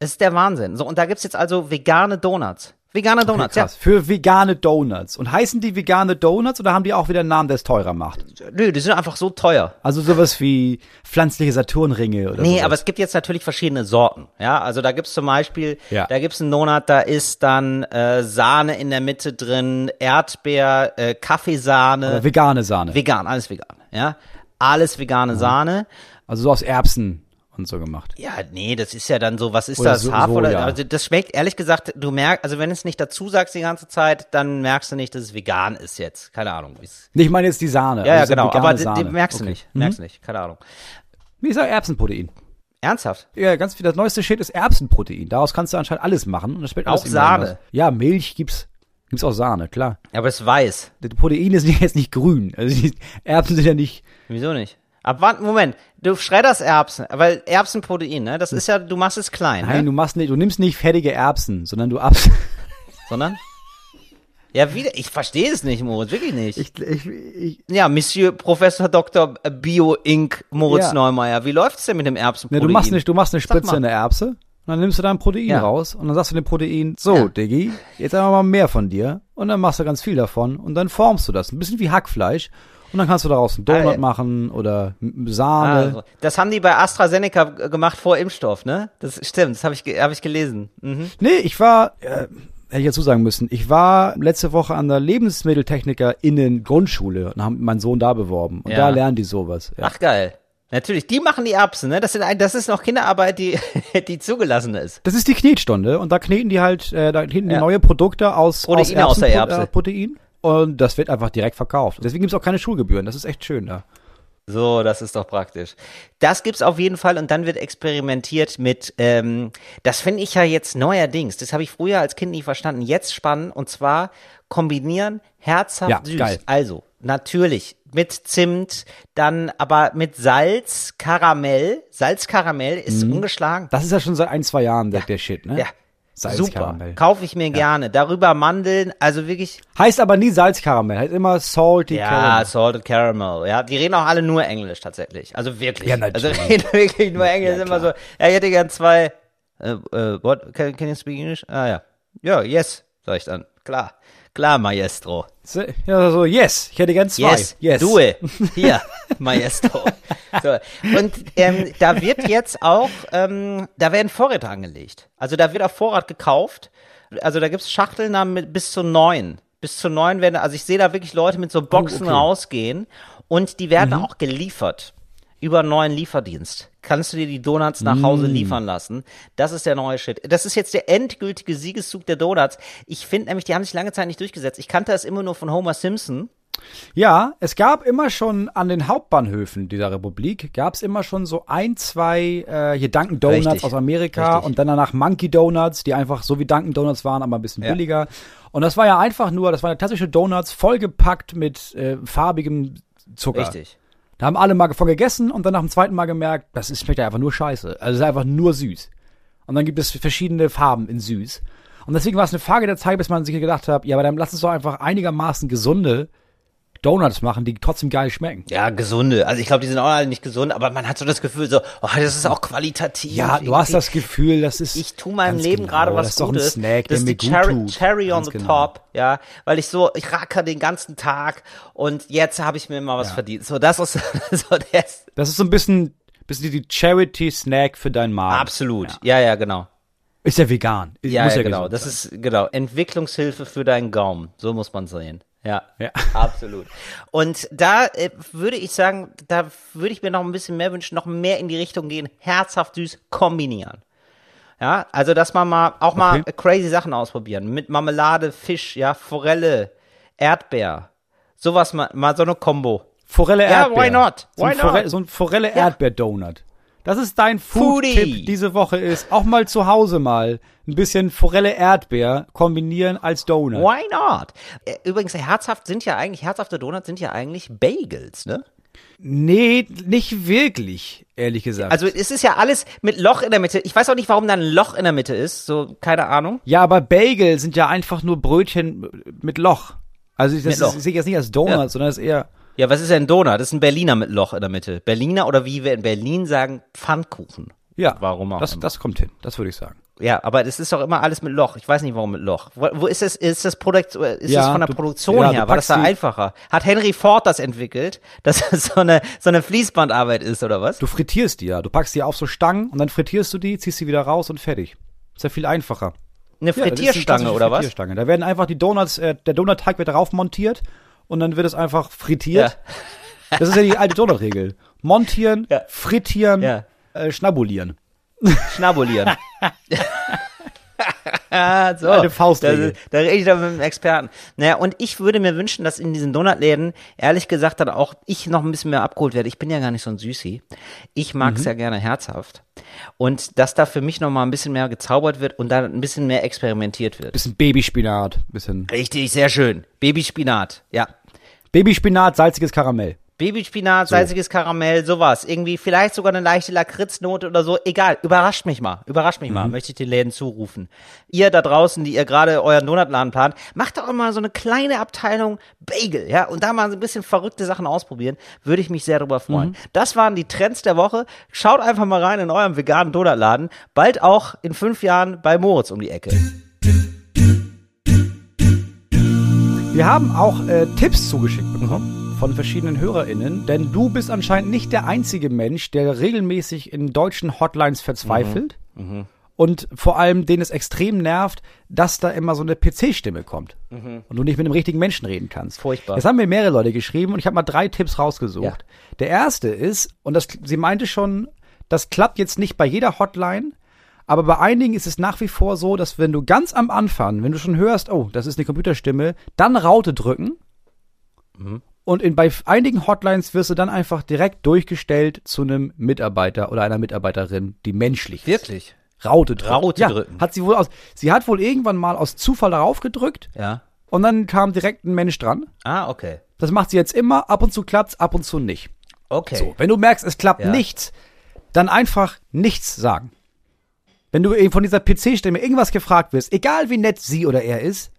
Es ist der Wahnsinn. So, und da gibt's jetzt also vegane Donuts. Vegane Donuts, Krass. Für vegane Donuts. Und heißen die vegane Donuts oder haben die auch wieder einen Namen, der es teurer macht? ja. Nö, die sind einfach so teuer. Also sowas wie pflanzliche Saturnringe oder Nee, sowas. aber es gibt jetzt natürlich verschiedene Sorten. Ja, also da gibt's zum Beispiel, Ja. da gibt's einen Donut, da ist dann äh, Sahne in der Mitte drin, Erdbeer, äh, Kaffeesahne, Oder vegane Sahne. vegan, alles vegan. Ja, alles vegane Sahne. also so aus Erbsen und so gemacht. Ja, nee, das ist ja dann so, was ist Oder das? so- Hafer oder? Soja. Also das schmeckt ehrlich gesagt, du merkst, also wenn es nicht dazu sagst die ganze Zeit, dann merkst du nicht, dass es vegan ist jetzt. Keine Ahnung. wie's- ich meine jetzt die Sahne. Ja, ja, Also so genau. Aber die, die merkst du Okay. nicht. Mhm. Merkst du nicht. Keine Ahnung. Wie ist auch Erbsenprotein? Ernsthaft? Ja, ganz viel. Das neueste Shit ist Erbsenprotein. Daraus kannst du anscheinend alles machen. Und das schmeckt Auch Sahne? anders. Ja, Milch gibt's. Gibt's auch Sahne, klar. Aber es ist weiß. Das Protein ist *laughs* jetzt nicht grün. Also die Erbsen sind ja nicht. Wieso nicht? Ab wann, Moment, du schredderst Erbsen, weil Erbsenprotein, ne? Das ist ja, du machst es klein, Nein, ne? du machst nicht, du nimmst nicht fertige Erbsen, sondern du abs. *laughs* Sondern? Ja, wieder, ich verstehe es nicht, Moritz, wirklich nicht. Ich, ich, ich, ja, Monsieur Professor Dr. Bio Inc. Moritz Ja. Neumeier, wie läuft's denn mit dem ne, Erbsenprotein? du machst nicht, du machst eine Spritze in der Erbse. Und dann nimmst du dein Protein Ja. raus und dann sagst du dem Protein, so, Ja. Diggi, jetzt einfach mal mehr von dir. Und dann machst du ganz viel davon und dann formst du das. Ein bisschen wie Hackfleisch. Und dann kannst du daraus einen Donut Ah, ja. machen oder Sahne. Also, das haben die bei AstraZeneca gemacht vor Impfstoff, ne? Das stimmt, das habe ich, hab ich gelesen. Mhm. Nee, ich war, äh, hätte ich dazu sagen müssen, ich war letzte Woche an der LebensmitteltechnikerInnen Grundschule und haben meinen Sohn da beworben. Und Ja. da lernen die sowas. Ja. Ach geil. Natürlich, die machen die Erbsen, ne? Das, sind, ein- das ist noch Kinderarbeit, die, *laughs* die zugelassen ist. Das ist die Knetstunde und da kneten die halt, äh, da kneten die Ja. neue Produkte aus, Proteine aus der Erbsenpro- Erbse. Äh, Protein. Und das wird einfach direkt verkauft. Deswegen gibt's auch keine Schulgebühren. Das ist echt schön da. So, das ist doch praktisch. Das gibt's auf jeden Fall und dann wird experimentiert mit, ähm, das finde ich ja jetzt neuerdings, das habe ich früher als Kind nie verstanden, jetzt spannend und zwar kombinieren herzhaft Ja, süß. geil. Also, natürlich mit Zimt, dann aber mit Salz, Karamell. Salz-Karamell ist ungeschlagen. Das ist ja schon seit ein, zwei Jahren der, der Shit, ne? Ja. Super. Salzkaramell. Kaufe ich mir gerne. Darüber Mandeln, also wirklich Heißt aber nie Salzkaramell, heißt immer Salty Ja, Caramel. Salted Caramel. Ja, die reden auch alle nur Englisch tatsächlich. Also wirklich. Ja, natürlich. Also *laughs* reden wirklich nur Englisch. Ja, immer so. Ja, ich hätte gern zwei. Äh, äh, what? Can, can you speak English? Ah ja. Ja, yes, sag ich dann. Klar. Klar, Maestro. Ja, so, yes, ich hätte gern zwei. Yes, yes. it. *laughs* Hier, Maestro. So. Und ähm, da wird jetzt auch, ähm, da werden Vorräte angelegt. Also da wird auf Vorrat gekauft. Also da gibt's Schachteln da mit bis zu neun. Bis zu neun werden, also ich sehe da wirklich Leute mit so Boxen okay. rausgehen und die werden auch geliefert. Über einen neuen Lieferdienst. Kannst du dir die Donuts nach Hause liefern lassen. Das ist der neue Shit. Das ist jetzt der endgültige Siegeszug der Donuts. Ich finde nämlich, die haben sich lange Zeit nicht durchgesetzt. Ich kannte das immer nur von Homer Simpson. Ja, es gab immer schon an den Hauptbahnhöfen dieser Republik, gab es immer schon so ein, zwei äh, hier Dunkin' Donuts Richtig, aus Amerika richtig. und dann danach Monkey Donuts, die einfach so wie Dunkin' Donuts waren, aber ein bisschen Ja. billiger. Und das war ja einfach nur, das waren klassische Donuts, vollgepackt mit äh, farbigem Zucker. Richtig. Da haben alle mal von gegessen und dann nach dem zweiten Mal gemerkt, das ist, schmeckt ja einfach nur scheiße. Also es ist einfach nur süß. Und dann gibt es verschiedene Farben in süß. Und deswegen war es eine Frage der Zeit, bis man sich gedacht hat, ja, aber dann lass uns doch einfach einigermaßen gesunde Donuts machen, die trotzdem geil schmecken. Ja, gesunde. Also ich glaube, die sind auch alle nicht gesund, aber man hat so das Gefühl, so, oh, das ist auch qualitativ. Ja, du hast das Gefühl, das ist. ich tu meinem Leben genau, gerade was Das ist doch ein Gutes. Snack, das der ist mir gut Cherry, tut. Cherry on Ganz the genau. top, ja, weil ich so, ich racker den ganzen Tag und jetzt habe ich mir mal was verdient. So, das ist *laughs* so das. Das ist so ein bisschen, bisschen die Charity-Snack für deinen Magen. Absolut. Ja, ja, genau. Ist ja vegan. Ja, Muss ja, genau. Das sein. ist genau Entwicklungshilfe für deinen Gaumen. So muss man sehen. Ja, Ja. *laughs* absolut. Und da äh, würde ich sagen, da würde ich mir noch ein bisschen mehr wünschen, noch mehr in die Richtung gehen, herzhaft süß kombinieren. Ja, also dass man mal auch mal Okay. crazy Sachen ausprobieren mit Marmelade, Fisch, ja, Forelle, Erdbeer, sowas mal, mal so eine Kombo. Forelle Ja, Erdbeer. why not? So ein, Why Forelle, not? so ein Forelle Erdbeer Donut. Das ist dein. Food-Tipp diese Woche ist, auch mal zu Hause mal ein bisschen Forelle Erdbeer kombinieren als Donut. Why not? Äh, Übrigens, herzhaft sind ja eigentlich, herzhafte Donuts sind ja eigentlich Bagels, ne? Nee, nicht wirklich, ehrlich gesagt. Also es ist ja alles mit Loch in der Mitte. Ich weiß auch nicht, warum da ein Loch in der Mitte ist. So, keine Ahnung. ja, aber Bagel sind ja einfach nur Brötchen mit Loch. Also ich- das sehe ich jetzt nicht als Donut, Ja. sondern das ist eher Ja, was ist denn ein Donut? Das ist ein Berliner mit Loch in der Mitte. Berliner oder wie wir in Berlin sagen, Pfannkuchen. ja. Warum auch Das, immer. das kommt hin. Das würde ich sagen. Ja, aber das ist doch immer alles mit Loch. Ich weiß nicht, warum mit Loch. Wo, wo ist das, ist das Produkt, ist Ja, das von der du- Produktion ja, her? War das da einfacher? Hat Henry Ford das entwickelt, *laughs* dass das so eine, so eine Fließbandarbeit ist, oder was? Du frittierst die ja. Du packst die auf so Stangen und dann frittierst du die, ziehst sie wieder raus und fertig. Ist ja viel einfacher. Eine Ja, das ist eine Frittierstange, oder was? Frittierstange. Da werden einfach die Donuts, äh, der Donutteig wird darauf montiert und dann wird es einfach frittiert. Das ist ja die alte Donutregel. Montieren, Ja. frittieren, Ja. äh, schnabulieren. Schnabulieren. *laughs* Ah, so. Alte Faustregel. Da, da rede ich doch mit einem Experten. Naja, und ich würde mir wünschen, dass in diesen Donutläden, ehrlich gesagt, dann auch ich noch ein bisschen mehr abgeholt werde. Ich bin ja gar nicht so ein Süßi. Ich mag es ja gerne herzhaft. Und dass da für mich noch mal ein bisschen mehr gezaubert wird und da ein bisschen mehr experimentiert wird. Bisschen Babyspinat, bisschen Richtig, sehr schön. Babyspinat, ja. Babyspinat, salziges Karamell. Babyspinat, salziges Karamell, sowas. Irgendwie vielleicht sogar eine leichte Lakritznote oder so. Egal, überrascht mich mal. Überrascht mich mal, möchte ich den Läden zurufen. Ihr da draußen, die ihr gerade euren Donutladen plant, macht doch immer so eine kleine Abteilung Bagel, ja, und da mal so ein bisschen verrückte Sachen ausprobieren. Würde ich mich sehr darüber freuen. Das waren die Trends der Woche. Schaut einfach mal rein in eurem veganen Donutladen. Bald auch in fünf Jahren bei Moritz um die Ecke. Wir haben auch äh, Tipps zugeschickt bekommen von verschiedenen HörerInnen, denn du bist anscheinend nicht der einzige Mensch, der regelmäßig in deutschen Hotlines verzweifelt und vor allem den es extrem nervt, dass da immer so eine PC-Stimme kommt und du nicht mit einem richtigen Menschen reden kannst. Furchtbar. Jetzt haben mir mehrere Leute geschrieben und ich habe mal drei Tipps rausgesucht. Ja. Der erste ist, und das, sie meinte schon, das klappt jetzt nicht bei jeder Hotline, aber bei einigen ist es nach wie vor so, dass wenn du ganz am Anfang, wenn du schon hörst, oh, das ist eine Computerstimme, dann Raute drücken. Und in, bei einigen Hotlines wirst du dann einfach direkt durchgestellt zu einem Mitarbeiter oder einer Mitarbeiterin, die menschlich ist. Wirklich? Raute drücken. Raute ja, drücken. Hat sie wohl aus, sie hat wohl irgendwann mal aus Zufall darauf gedrückt Ja. und dann kam direkt ein Mensch dran. Ah, okay. Das macht sie jetzt immer, ab und zu klappt's, ab und zu nicht. Okay. So, wenn du merkst, es klappt Ja. nichts, dann einfach nichts sagen. Wenn du eben von dieser PC-Stimme irgendwas gefragt wirst, egal wie nett sie oder er ist,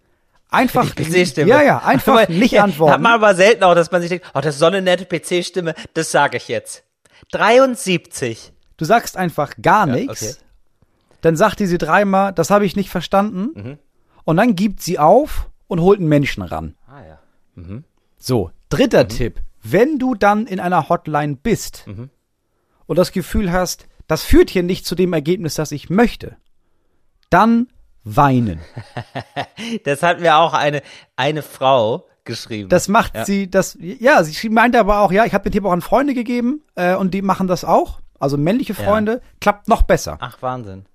einfach PC-Stimme. Ja, ja, einfach Aber, nicht ja, antworten. Hat man aber selten auch, dass man sich denkt, oh, das ist so eine nette PC-Stimme, das sage ich jetzt. 73. Du sagst einfach gar nichts. okay. Dann sagt die sie dreimal, das habe ich nicht verstanden. Mhm. Und dann gibt sie auf und holt einen Menschen ran. Ah ja. So, dritter Mhm. Tipp. Wenn du dann in einer Hotline bist Mhm. und das Gefühl hast, das führt hier nicht zu dem Ergebnis, das ich möchte, dann weinen. *laughs* Das hat mir auch eine, eine Frau geschrieben. Das macht Ja. sie, das, ja, sie meinte aber auch, ja, ich habe den Tipp auch an Freunde gegeben äh, und die machen das auch. Also männliche Freunde, klappt noch besser. Ach, Wahnsinn.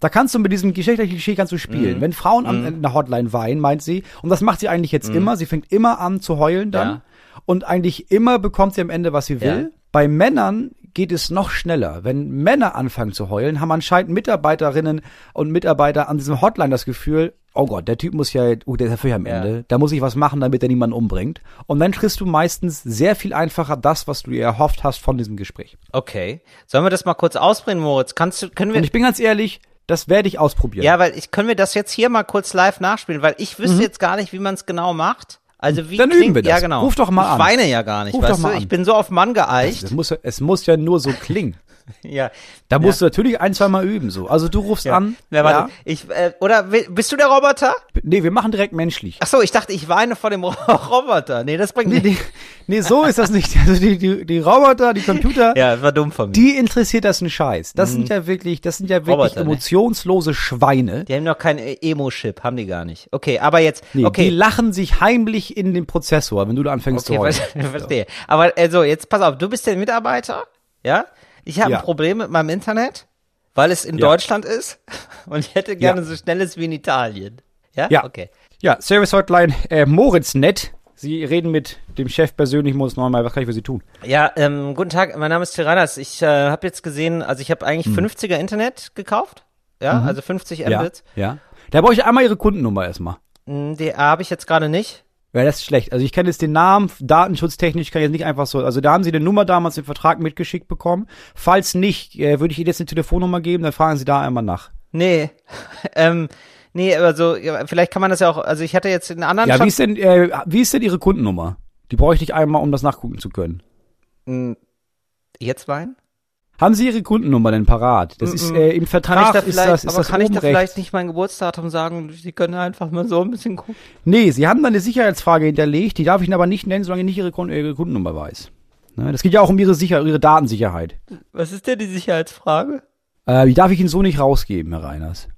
Da kannst du mit diesem geschlechtlichen Klischee kannst du Mhm. spielen. Wenn Frauen an in der Hotline weinen, meint sie, und das macht sie eigentlich jetzt immer, sie fängt immer an zu heulen dann Mhm. Ja. und eigentlich immer bekommt sie am Ende, was sie will. Ja. Bei Männern geht es noch schneller. Wenn Männer anfangen zu heulen, haben anscheinend Mitarbeiterinnen und Mitarbeiter an diesem Hotline das Gefühl, oh Gott, der Typ muss ja, oh, der ist ja völlig am Ja. Ende, da muss ich was machen, damit er niemanden umbringt. Und dann kriegst du meistens sehr viel einfacher das, was du dir erhofft hast von diesem Gespräch. Okay. Sollen wir das mal kurz ausbringen, Moritz? Kannst du, können wir, Und ich bin ganz ehrlich, das werde ich ausprobieren. ja, weil ich, können wir das jetzt hier mal kurz live nachspielen, weil ich wüsste jetzt gar nicht, wie man es genau macht. Also wie Dann klingt, üben wir das. Ja, genau. Ruf doch mal ich an. Ich weine ja gar nicht, Ruf doch weißt du? mal an. Ich bin so auf Mann geeicht. Es muss, es muss ja nur so klingen. *laughs* ja. Da musst du natürlich ein, zwei Mal üben, so. Also du rufst Ja. an. Ja, warte. Ich, äh, oder bist du der Roboter? Nee, wir machen direkt menschlich. Ach so, ich dachte, ich weine vor dem Ro- *laughs* Roboter. Nee, das bringt Nee, nicht. nee, nee, so ist das nicht. *laughs* Also die, die, die Roboter, die Computer, Ja, das war dumm von mir. die interessiert das ein Scheiß. Das sind ja wirklich, das sind ja wirklich Roboter, ne? emotionslose Schweine. Die haben noch keinen äh, Emo-Chip, haben die gar nicht. Okay, aber jetzt, Nee, okay. Die lachen sich heimlich in den Prozessor, wenn du da anfängst Okay, zu heulen. ver- verstehe. Aber also, jetzt pass auf, du bist der Mitarbeiter, ja? Ich habe Ja. ein Problem mit meinem Internet, weil es in Ja. Deutschland ist *laughs* und ich hätte gerne Ja. so schnelles wie in Italien. Ja? Ja. Okay. Ja, Service Hotline äh, Moritz Nett. Sie reden mit dem Chef persönlich, muss nochmal, was kann ich für Sie tun? Ja, ähm, guten Tag, mein Name ist Tyrannus. Ich äh, habe jetzt gesehen, also ich habe eigentlich Hm. 50er Internet gekauft. Ja, also 50 Ja, Mbits. ja. Da brauche ich einmal Ihre Kundennummer erstmal. Mm, Die habe ich jetzt gerade nicht. Ja, das ist schlecht. Also ich kann jetzt den Namen, datenschutztechnisch kann ich jetzt nicht einfach so, also da haben Sie eine Nummer damals im Vertrag mitgeschickt bekommen. Falls nicht, äh, würde ich Ihnen jetzt eine Telefonnummer geben, dann fragen Sie da einmal nach. Nee. *laughs* ähm, nee, aber so, vielleicht kann man das ja auch, also ich hatte jetzt einen anderen Ja, Shop- wie ist denn, äh, wie ist denn Ihre Kundennummer? Die bräuchte ich einmal, um das nachgucken zu können. Mm, Jetzt weinen? Haben Sie Ihre Kundennummer denn parat? Das ist äh, im Kann ich Vertrag da ist vielleicht, das ist aber kann ich da rechts. vielleicht nicht mein Geburtsdatum sagen? Sie können einfach mal so ein bisschen gucken. Nee, Sie haben da eine Sicherheitsfrage hinterlegt, die darf ich Ihnen aber nicht nennen, solange ich nicht Ihre, Kun Ihre Kundennummer weiß. Ne, das geht ja auch um Ihre, Sicher Ihre Datensicherheit. Was ist denn die Sicherheitsfrage? Äh, die darf ich Ihnen so nicht rausgeben, Herr Reiners.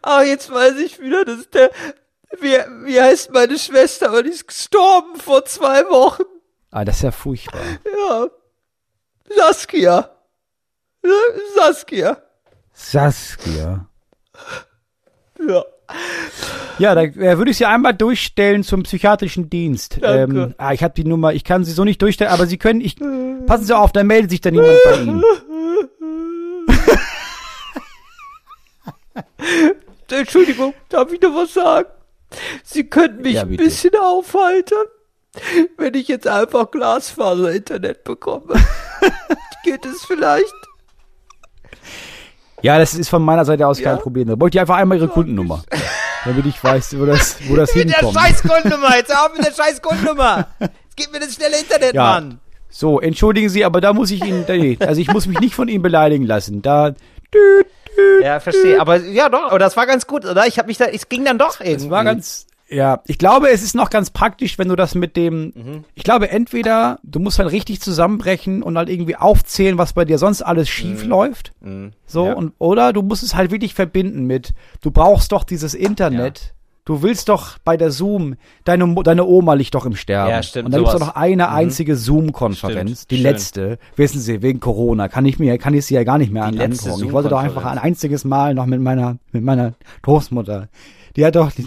Ah, jetzt weiß ich wieder, das ist der, wie, wie heißt meine Schwester, aber die ist gestorben vor zwei Wochen. Ah, das ist ja furchtbar. Ja. Saskia. Saskia. Saskia. Ja. Ja, da äh, würde ich Sie einmal durchstellen zum psychiatrischen Dienst. Ähm, ah, ich habe die Nummer, ich kann Sie so nicht durchstellen, aber Sie können, ich, passen Sie auf, da meldet sich dann niemand bei Ihnen. *laughs* Entschuldigung, darf ich noch was sagen? Sie könnten mich Ja, ein bisschen aufheitern, wenn ich jetzt einfach Glasfaser-Internet bekomme. *laughs* Geht es vielleicht? Ja, das ist von meiner Seite aus Ja? kein Problem. Da bräuchte ich einfach einmal Ihre Kundennummer. Damit ich weiß, wo das, wo das *laughs* Mit der hinkommt. scheiß Kundennummer, jetzt auf mit der scheiß Kundennummer. Jetzt gib mir das schnelle Internet, Ja. Mann. So, entschuldigen Sie, aber da muss ich Ihnen, also ich muss mich nicht von Ihnen beleidigen lassen. Da, düt, düt, Ja, verstehe. Aber ja, doch, aber das war ganz gut, oder? Ich habe mich da, es ging dann doch irgendwie. Es war ganz, ja, ich glaube, es ist noch ganz praktisch, wenn du das mit dem, Mhm. ich glaube, entweder du musst halt richtig zusammenbrechen und halt irgendwie aufzählen, was bei dir sonst alles schief läuft. So, Mhm. Ja. und, oder du musst es halt wirklich verbinden mit, du brauchst doch dieses Internet. Du willst doch bei der Zoom, deine, deine Oma liegt doch im Sterben. Ja, stimmt, Und dann gibt es doch noch eine einzige Zoom-Konferenz, die schön. letzte. Wissen Sie, wegen Corona kann ich mir, kann ich sie ja gar nicht mehr an letzte angucken. Ich wollte doch einfach ein einziges Mal noch mit meiner, mit meiner Großmutter. Die hat doch, die,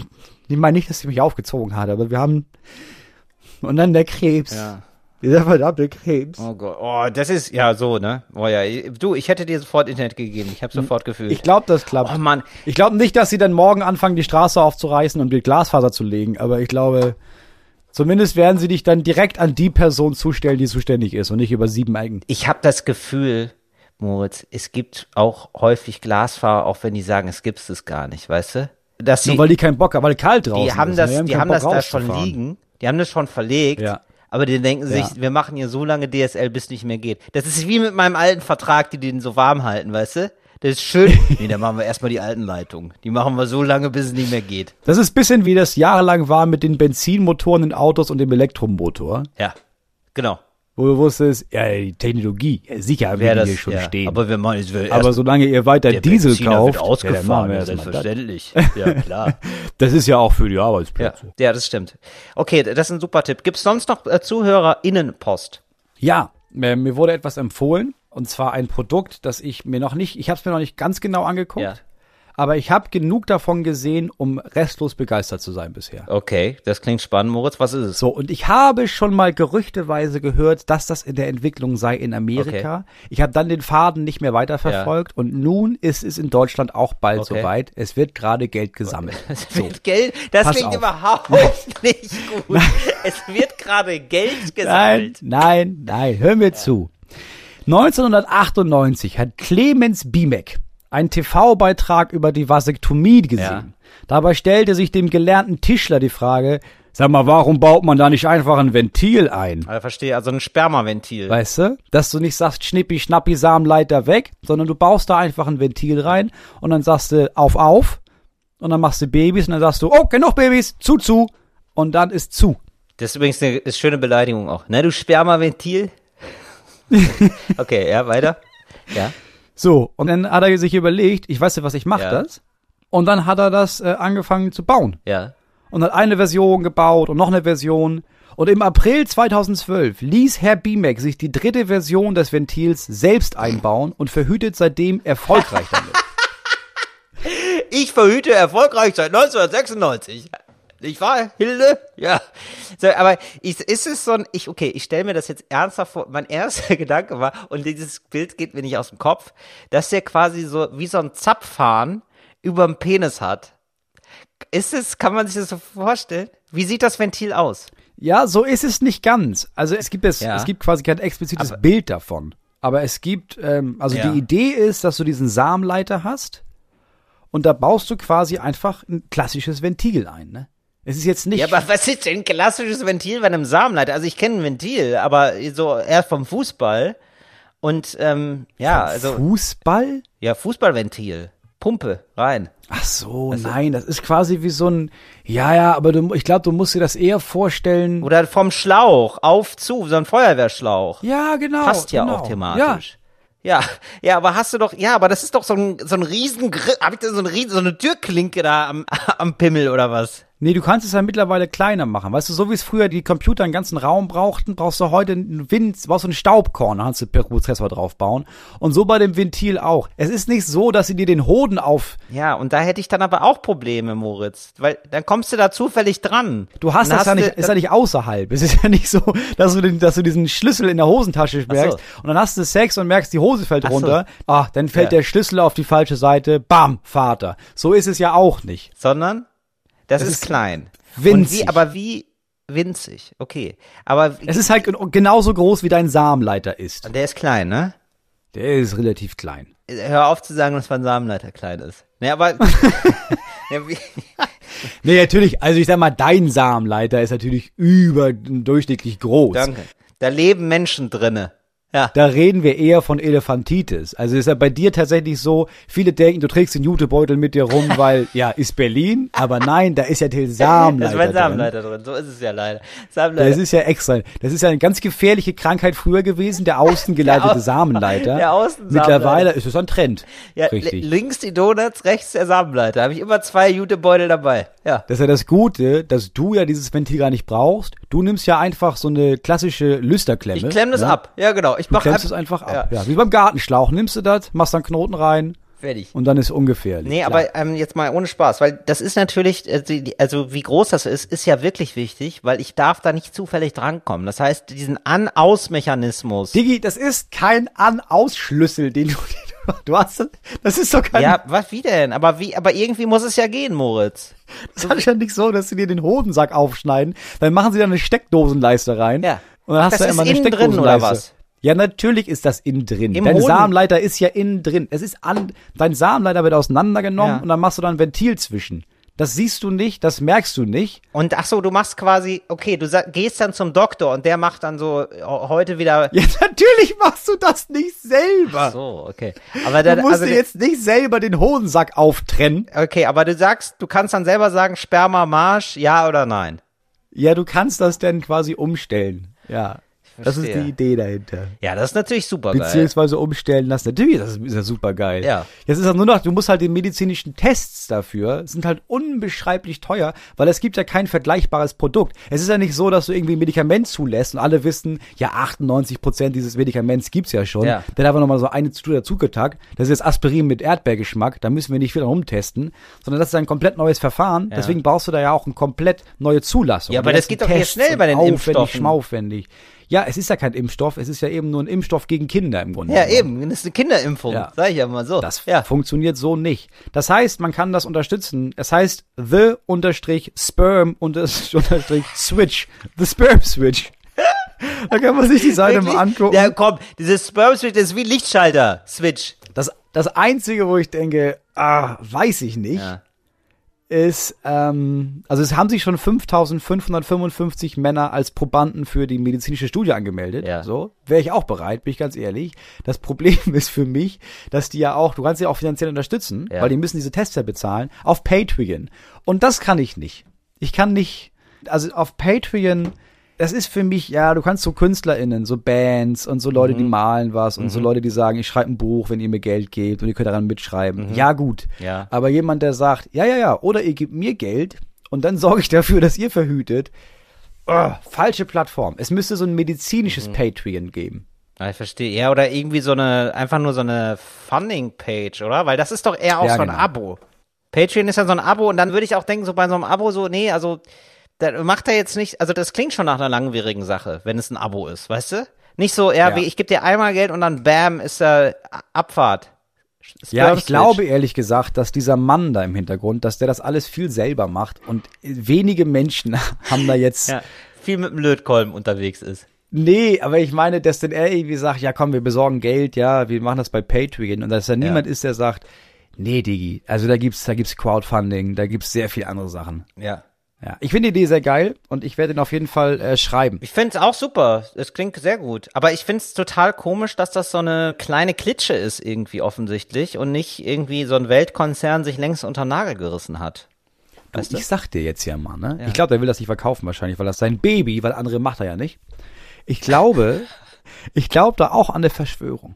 die meine nicht, dass sie mich aufgezogen hat, aber wir haben, und dann der Krebs. Ja. Dieser verdammte Krebs. Oh Gott, oh, das ist, ja, so, ne? Oh ja, du, ich hätte dir sofort Internet gegeben. Ich habe sofort gefühlt. Ich glaube, das klappt. oh Mann, Ich glaube nicht, dass sie dann morgen anfangen, die Straße aufzureißen und die Glasfaser zu legen, aber ich glaube, zumindest werden sie dich dann direkt an die Person zustellen, die zuständig ist und nicht über sieben Ecken. ich habe das Gefühl, Moritz, es gibt auch häufig Glasfahrer, auch wenn die sagen, es gibt es gar nicht, weißt du? Dass sie, Nur weil die keinen Bock haben, weil kalt draußen die haben ist. das, die haben Bock das da schon liegen, die haben das schon verlegt. Ja. Aber die denken sich, Ja. wir machen hier so lange DSL, bis nicht mehr geht. Das ist wie mit meinem alten Vertrag, die den so warm halten, weißt du? Das ist schön. *laughs* nee, dann machen wir erstmal die alten Leitungen. Die machen wir so lange, bis es nicht mehr geht. Das ist bisschen wie das jahrelang war mit den Benzinmotoren in Autos und dem Elektromotor, Ja, genau. Wo du wusstest, ja, die Technologie, ja, sicher haben wir hier schon ja. stehen. Aber machen jetzt Aber solange ihr weiter Diesel Benziner kauft, wird ja, ausgefahren, ja, selbstverständlich. *laughs* Ja, klar. das ist ja auch für die Ja, Arbeitsplätze. ja, das stimmt. Okay, das ist ein super Tipp. Gibt's sonst noch äh, ZuhörerInnenpost? Ja, äh, mir wurde etwas empfohlen und zwar ein Produkt, das ich mir noch nicht, ich habe es mir noch nicht ganz genau angeguckt, Ja. Aber ich habe genug davon gesehen, um restlos begeistert zu sein bisher. Okay, das klingt spannend. Moritz, was ist es? So, und ich habe schon mal gerüchteweise gehört, dass das in der Entwicklung sei in Amerika. Ich habe dann den Faden nicht mehr weiterverfolgt und nun ist es in Deutschland auch bald Okay. soweit. Es wird gerade Geld gesammelt. *laughs* Es So. wird Geld, das Pass klingt auf. überhaupt *laughs* nicht gut. es wird gerade Geld Nein, gesammelt. nein, nein, hör mir zu. 1998 hat Clemens Biemek einen TV-Beitrag über die Vasektomie gesehen. Ja. Dabei stellte sich dem gelernten Tischler die Frage, Sag mal, warum baut man da nicht einfach ein Ventil ein? Also verstehe, also ein Spermaventil. Weißt du? Dass du nicht sagst, schnippi, schnappi, Samenleiter weg, sondern du baust da einfach ein Ventil rein und dann sagst du auf, auf und dann machst du Babys und dann sagst du, oh, genug Babys, zu, zu und dann ist zu. Das ist übrigens eine ist schöne Beleidigung auch. Ne, du Spermaventil? *laughs* okay, ja, weiter. Ja. So, und dann hat er sich überlegt, ich weiß ja, was ich mache Ja. das. Und dann hat er das äh, angefangen zu bauen. Ja. und hat eine Version gebaut und noch eine Version. Und im April 2012 ließ Herr Bimek sich die dritte Version des Ventils selbst einbauen und verhütet seitdem erfolgreich damit. *laughs* Ich verhüte erfolgreich seit 1996. Nicht wahr, Hilde? Ja. So, aber ich, ist es so ein, ich, okay, ich stelle mir das jetzt ernsthaft vor. Mein erster *laughs* Gedanke war, und dieses Bild geht mir nicht aus dem Kopf, dass der quasi so wie so ein Zapfhahn über dem Penis hat. Ist es, kann man sich das so vorstellen? Wie sieht das Ventil aus? Ja, so ist es nicht ganz. Also es gibt es, Ja. es gibt quasi kein explizites Bild davon. Aber es gibt, ähm, also Ja. die Idee ist, dass du diesen Samenleiter hast und da baust du quasi einfach ein klassisches Ventil ein. Ne? Es ist jetzt nicht. Ja, aber was ist denn ein klassisches Ventil bei einem Samenleiter? Also ich kenne ein Ventil, aber so eher vom Fußball. Und ähm, ja, also Fußball? ja, Fußballventil. Pumpe rein. Ach so, nein, das ist quasi wie so ein, ja, ja, aber du, ich glaube, du musst dir das eher vorstellen. Oder vom Schlauch auf zu, so ein Feuerwehrschlauch. ja, genau. Passt ja genau. auch thematisch. Ja, ja, aber hast du doch, ja, aber das ist doch so ein, so ein riesen, hab ich da so, ein riesen, so eine Türklinke da am, *laughs* am Pimmel oder was? Nee, du kannst es ja mittlerweile kleiner machen. Weißt du, so wie es früher die Computer einen ganzen Raum brauchten, brauchst du heute einen Wind, brauchst du einen Staubkorn, da kannst du per Prozessor draufbauen. Und so bei dem Ventil auch. Es ist nicht so, dass sie dir den Hoden auf, Ja, und da hätte ich dann aber auch Probleme, Moritz, weil dann kommst du da zufällig dran. du hast Dann das ja nicht, ist ja nicht außerhalb. Es ist ja nicht so, dass du, den, dass du diesen Schlüssel in der Hosentasche so. merkst und dann hast du Sex und merkst, die Hose fällt Ach so. runter. Ah, dann fällt Ja. der Schlüssel auf die falsche Seite. Bam, Vater. So ist es ja auch nicht. sondern das, Das ist, ist klein. Und winzig. wie, aber wie winzig? Okay, aber Es ist halt gen- genauso groß, wie dein Samenleiter ist. der ist klein, ne? Der ist relativ klein. Hör auf zu sagen, dass mein Samenleiter klein ist. Ne, aber *laughs* *laughs* Nee, natürlich, also ich sag mal, dein Samenleiter ist natürlich überdurchschnittlich groß. danke. Da leben Menschen drinne. Ja. Da reden wir eher von Elefantitis. Also ist ja bei dir tatsächlich so, viele denken, du trägst den Jutebeutel mit dir rum, *laughs* weil, ja, ist Berlin, aber nein, da ist ja der *laughs* Samenleiter ist mein drin. Samenleiter drin. So ist es ja leider. Samenleiter. Das ist ja extra. Das ist ja eine ganz gefährliche Krankheit früher gewesen, der *laughs* außen geleitete Der Au- Samenleiter. der Außensamenleiter. Mittlerweile ist es ein Trend. ja, Richtig. li- links die Donuts, rechts der Samenleiter. Habe ich immer zwei Jutebeutel dabei. Ja. Das ist ja das Gute, dass du ja dieses Ventil gar nicht brauchst. Du nimmst ja einfach so eine klassische Lüsterklemme. Ich klemm das ne? ab. Ja, genau. Ich Du mach klemmst es einfach ab. Ja. Ja. wie beim Gartenschlauch. Nimmst du das, machst dann Knoten rein Fertig. und dann ist ungefährlich. Nee, Klar. aber ähm, jetzt mal ohne Spaß, weil das ist natürlich, äh, also wie groß das ist, ist ja wirklich wichtig, weil ich darf da nicht zufällig drankommen. Das heißt, diesen An-Aus-Mechanismus. Diggi, das ist kein An-Aus-Schlüssel, den du, *laughs* den du, du hast. Das ist doch kein, Ja, was wie denn? Aber wie, aber irgendwie muss es ja gehen, Moritz. das ist ja nicht so, dass sie dir den Hodensack aufschneiden, dann machen sie da eine Steckdosenleiste rein. Ja. Und dann hast das du ist immer eine innen drin, Steckdosenleiste. oder was? Ja, natürlich ist das innen drin. Im Dein Hoden? Samenleiter ist ja innen drin. Es ist an, dein Samenleiter wird auseinandergenommen Ja. und dann machst du da ein Ventil zwischen. Das siehst du nicht, das merkst du nicht. Und ach so, du machst quasi, okay, du gehst dann zum Doktor und der macht dann so äh, heute wieder. *laughs* Ja, natürlich machst du das nicht selber. So, okay. Aber dann, du musst also, dir jetzt nicht selber den Hodensack auftrennen. okay, aber du sagst, du kannst dann selber sagen, Sperma Marsch, ja oder nein. Ja, du kannst das dann quasi umstellen. Ja. Das ist die Idee dahinter. Ja, das ist natürlich super geil. Beziehungsweise umstellen lassen. Natürlich, das ist, ja super geil. Ja. Jetzt ist das nur noch, du musst halt die medizinischen Tests dafür, sind halt unbeschreiblich teuer, weil es gibt ja kein vergleichbares Produkt. Es ist ja nicht so, dass du irgendwie ein Medikament zulässt und alle wissen, ja, 98 Prozent dieses Medikaments gibt's ja schon. Ja. Dann haben wir nochmal so eine Studie dazugetagt. Das ist jetzt Aspirin mit Erdbeergeschmack, da müssen wir nicht viel rumtesten, sondern das ist ein komplett neues Verfahren. Ja. Deswegen brauchst du da ja auch eine komplett neue Zulassung. Ja, aber das geht doch hier Tests schnell bei den aufwendig, Impfstoffen. schmaufwendig. Ja, es ist ja kein Impfstoff, es ist ja eben nur ein Impfstoff gegen Kinder im Grunde. Ja, genommen. eben, das ist eine Kinderimpfung, Ja. sag ich ja mal so. Das ja. funktioniert so nicht. Das heißt, man kann das unterstützen. Es heißt the unterstrich sperm unterstrich *laughs* switch. The sperm switch. *laughs* da kann man sich die Seite Wirklich? mal angucken. Ja, komm, dieses Sperm Switch ist wie Lichtschalter Switch. Das, das einzige, wo ich denke, ah, weiß ich nicht, Ja. Ist, ähm, also es haben sich schon 5555 Männer als Probanden für die medizinische Studie angemeldet. Ja. So, wäre ich auch bereit, bin ich ganz ehrlich. Das Problem *laughs* ist für mich, dass die ja auch, du kannst sie auch finanziell unterstützen, Ja. weil die müssen diese Tests ja bezahlen, auf Patreon. Und das kann ich nicht. Ich kann nicht, also auf Patreon, das ist für mich, ja, du kannst so KünstlerInnen, so Bands und so Leute, Mhm. die malen was und so Leute, die sagen, ich schreibe ein Buch, wenn ihr mir Geld gebt und ihr könnt daran mitschreiben. Ja, gut. Mhm. Ja. Aber jemand, der sagt, ja, ja, ja, oder ihr gebt mir Geld und dann *laughs* sorge ich dafür, dass ihr verhütet. Oh, falsche Plattform. Es müsste so ein medizinisches Mhm. Patreon geben. Ja, ich verstehe. Ja, oder irgendwie so eine, einfach nur so eine Funding-Page, oder? Weil das ist doch eher auch Ja, so ein genau. Abo. Patreon ist ja so ein Abo und dann würde ich auch denken, so bei so einem Abo so, nee, also, da macht er jetzt nicht, also das klingt schon nach einer langwierigen Sache, wenn es ein Abo ist, weißt du? Nicht so, ja, Ja. wie ich gebe dir einmal Geld und dann bam, ist da Abfahrt. Ja, ich glaube ehrlich gesagt, dass dieser Mann da im Hintergrund, dass der das alles viel selber macht und wenige Menschen *laughs* haben da jetzt Ja, viel mit dem Lötkolben unterwegs ist. Nee, aber ich meine, dass denn er irgendwie sagt, ja komm, wir besorgen Geld, ja, wir machen das bei Patreon und dass da niemand ist, der sagt, nee, Digi, also da gibt's, da gibt's Crowdfunding, da gibt's sehr viel andere Sachen. Ja. Ja, ich finde die Idee sehr geil und ich werde ihn auf jeden Fall äh, schreiben. Ich finde es auch super. Es klingt sehr gut. Aber ich finde es total komisch, dass das so eine kleine Klitsche ist irgendwie offensichtlich und nicht irgendwie so ein Weltkonzern sich längst unter den Nagel gerissen hat. Weißt du? Ich sag dir jetzt ja mal, ne? Ja. Ich glaube, der will das nicht verkaufen wahrscheinlich, weil das sein Baby, weil andere macht er ja nicht. Ich glaube, *laughs* ich glaube da auch an eine Verschwörung.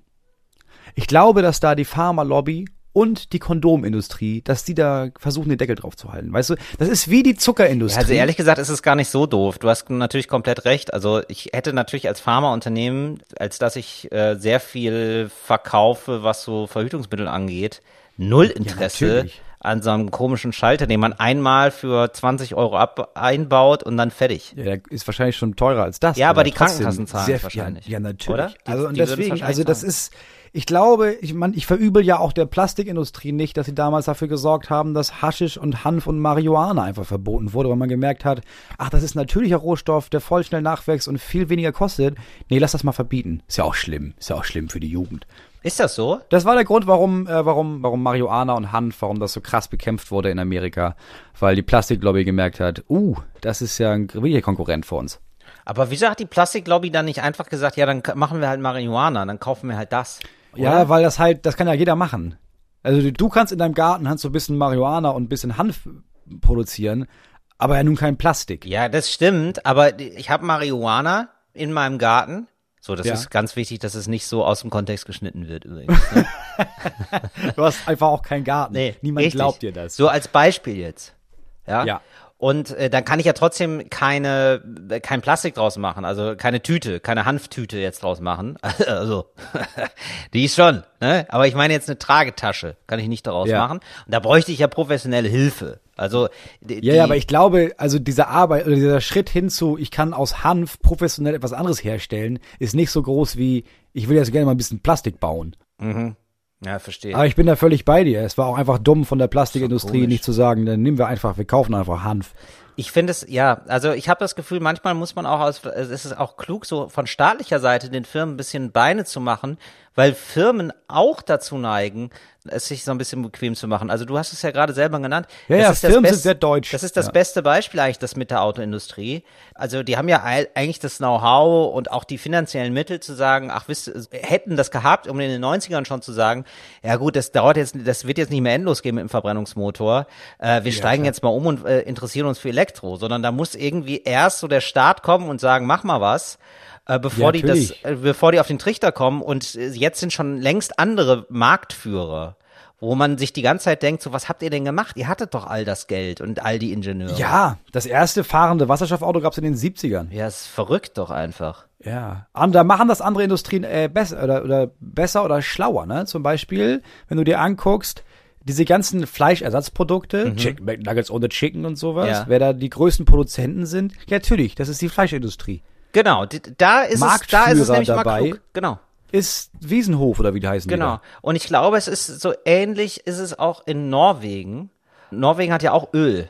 Ich glaube, dass da die Pharma-Lobby und die Kondomindustrie, dass die da versuchen, den Deckel drauf zu halten. Weißt du, das ist wie die Zuckerindustrie. Also ehrlich gesagt ist es gar nicht so doof. Du hast natürlich komplett recht. Also ich hätte natürlich als Pharmaunternehmen, als dass ich äh, sehr viel verkaufe, was so Verhütungsmittel angeht, null Interesse natürlich. an so einem komischen Schalter, den man einmal für 20 Euro ab einbaut und dann fertig. Ja, der ist wahrscheinlich schon teurer als das. Ja, aber die trotzdem Krankenkassen zahlen wahrscheinlich. Ja, ja natürlich. Oder? Die- also und die deswegen, also das ist, ich glaube, ich meine, ich verübel ja auch der Plastikindustrie nicht, dass sie damals dafür gesorgt haben, dass Haschisch und Hanf und Marihuana einfach verboten wurde, weil man gemerkt hat, ach, das ist natürlicher Rohstoff, der voll schnell nachwächst und viel weniger kostet. Nee, lass das mal verbieten. Ist ja auch schlimm. Ist ja auch schlimm für die Jugend. Ist das so? Das war der Grund, warum, äh, warum, warum Marihuana und Hanf, warum das so krass bekämpft wurde in Amerika, weil die Plastiklobby gemerkt hat, uh, das ist ja ein wirklicher Konkurrent für uns. Aber wieso hat die Plastiklobby dann nicht einfach gesagt, ja, dann machen wir halt Marihuana, dann kaufen wir halt das? Ja, weil das halt, das kann ja jeder machen. Also du- kannst in deinem Garten kannst so ein bisschen Marihuana und ein bisschen Hanf produzieren, aber ja nun kein Plastik. Ja, das stimmt, aber ich habe Marihuana in meinem Garten. So, das Ja. ist ganz wichtig, dass es nicht so aus dem Kontext geschnitten wird übrigens. Ne? *laughs* Du hast einfach auch keinen Garten. Nee, Niemand richtig. glaubt dir das. So als Beispiel jetzt. Ja. Ja. Und äh, dann kann ich ja trotzdem keine äh, kein Plastik draus machen, also keine Tüte, keine Hanftüte jetzt draus machen. *laughs* Also *laughs* die ist schon, ne? Aber ich meine jetzt eine Tragetasche, kann ich nicht daraus Ja. machen. Und da bräuchte ich ja professionelle Hilfe. Also die, Ja, ja, aber ich glaube, also diese Arbeit oder dieser Schritt hinzu, ich kann aus Hanf professionell etwas anderes herstellen, ist nicht so groß wie, ich will jetzt gerne mal ein bisschen Plastik bauen. Ja, verstehe. Aber ich bin da völlig bei dir. Es war auch einfach dumm von der Plastikindustrie, nicht zu sagen, dann nehmen wir einfach, wir kaufen einfach Hanf. Ich finde es, ja, also ich habe das Gefühl, manchmal muss man auch aus, es ist auch klug, so von staatlicher Seite den Firmen ein bisschen Beine zu machen, weil Firmen auch dazu neigen, es sich so ein bisschen bequem zu machen. Also du hast es ja gerade selber genannt. Ja, Das ja, ist das Firmen sind Best- sehr deutsch. Das ist das Ja. beste Beispiel eigentlich, das mit der Autoindustrie. Also die haben ja eigentlich das Know-how und auch die finanziellen Mittel zu sagen, ach, wisst, hätten das gehabt, um in den 90ern schon zu sagen, ja gut, das dauert jetzt, das wird jetzt nicht mehr endlos gehen mit dem Verbrennungsmotor. Äh, wir steigen jetzt mal um und äh, interessieren uns für Elektro, sondern da muss irgendwie erst so der Staat kommen und sagen, mach mal was. Äh, bevor Ja, die das, äh, bevor die auf den Trichter kommen und äh, jetzt sind schon längst andere Marktführer, wo man sich die ganze Zeit denkt, so was habt ihr denn gemacht? Ihr hattet doch all das Geld und all die Ingenieure. Ja, das erste fahrende Wasserstoffauto gab's in den 70ern. Ja, ist verrückt doch einfach. Ja. Und da machen das andere Industrien äh, besser oder, oder besser oder schlauer, ne? Zum Beispiel, wenn du dir anguckst, diese ganzen Fleischersatzprodukte, Chicken McNuggets ohne Chicken und sowas, Mhm. Ja. wer da die größten Produzenten sind, ja natürlich, das ist die Fleischindustrie. Genau, da ist es, da ist es nämlich mal dabei. klug. Genau, Ist Wiesenhof oder wie die heißen die genau. da? Und ich glaube, es ist so ähnlich ist es auch in Norwegen. Norwegen hat ja auch Öl.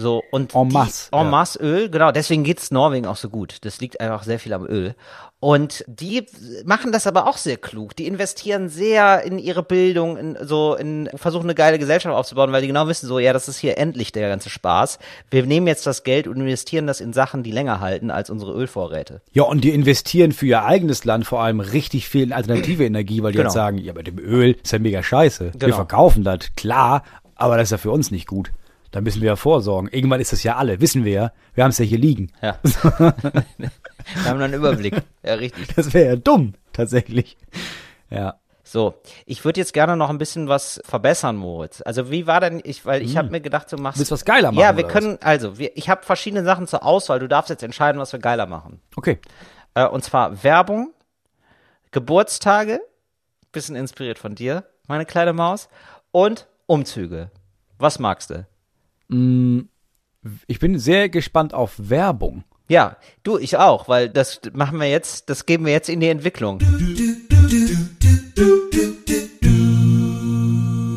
So, und En die- masse, En ja. masse Öl, genau, deswegen geht's Norwegen auch so gut. Das liegt einfach sehr viel am Öl. Und die machen das aber auch sehr klug. Die investieren sehr in ihre Bildung, in so in versuchen eine geile Gesellschaft aufzubauen, weil die genau wissen, so ja, das ist hier endlich der ganze Spaß. Wir nehmen jetzt das Geld und investieren das in Sachen, die länger halten als unsere Ölvorräte. Ja, und die investieren für ihr eigenes Land vor allem richtig viel in alternative Energie, weil die Genau. jetzt sagen, ja, mit dem Öl ist ja mega scheiße. Wir Genau. verkaufen das, klar, aber das ist ja für uns nicht gut. Da müssen wir ja vorsorgen. Irgendwann ist das ja alle, wissen wir ja. Wir haben es ja hier liegen. Ja. *laughs* Wir haben einen Überblick. Ja, richtig. Das wäre ja dumm, tatsächlich. Ja. So, ich würde jetzt gerne noch ein bisschen was verbessern, Moritz. Also wie war denn ich, weil ich habe mir gedacht, du machst Hm. Willst was geiler machen, Ja, wir können also, wir, ich habe verschiedene Sachen zur Auswahl. Du darfst jetzt entscheiden, was wir geiler machen. Okay. Äh, und zwar Werbung, Geburtstage, bisschen inspiriert von dir, meine kleine Maus, und Umzüge. Was magst du? Ich bin sehr gespannt auf Werbung. Ja, du, ich auch, weil das machen wir jetzt, das geben wir jetzt in die Entwicklung.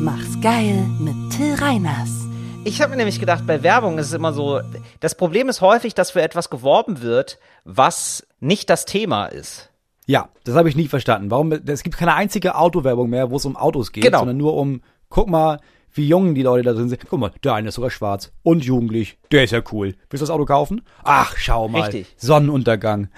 Mach's geil mit Till Reiners. Ich habe mir nämlich gedacht, bei Werbung ist es immer so, das Problem ist häufig, dass für etwas geworben wird, was nicht das Thema ist. Ja, das habe ich nie verstanden. Warum? Es gibt keine einzige Autowerbung mehr, wo es um Autos geht, Genau. sondern nur um, guck mal, wie jung die Leute da drin sind. Guck mal, der eine ist sogar schwarz und jugendlich. Der ist ja cool. Willst du das Auto kaufen? Ach, schau mal. Richtig. Sonnenuntergang.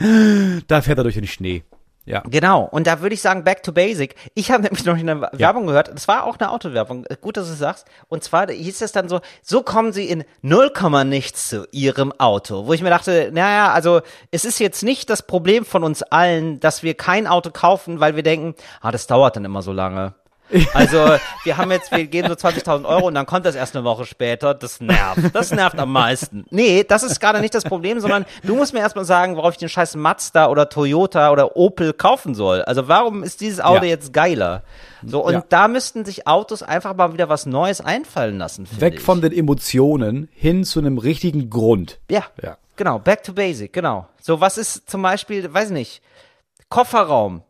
Da fährt er durch den Schnee. Ja. Genau, und da würde ich sagen, back to basic. Ich habe nämlich noch eine Werbung gehört, das war auch eine Autowerbung, gut, dass du es sagst. Und zwar hieß es dann so, so kommen sie in 0, nichts zu ihrem Auto. Wo ich mir dachte, naja, also es ist jetzt nicht das Problem von uns allen, dass wir kein Auto kaufen, weil wir denken, ah, das dauert dann immer so lange. *laughs* Also, wir haben jetzt, wir geben so 20.000 Euro und dann kommt das erst eine Woche später. Das nervt. Das nervt am meisten. Nee, das ist gerade nicht das Problem, sondern du musst mir erstmal sagen, worauf ich den scheiß Mazda oder Toyota oder Opel kaufen soll. Also, warum ist dieses Auto Ja. jetzt geiler? So, und Ja. da müssten sich Autos einfach mal wieder was Neues einfallen lassen, Weg ich. von den Emotionen hin zu einem richtigen Grund. Ja, Ja. genau, back to basic, genau. So, was ist zum Beispiel, weiß nicht, Kofferraum,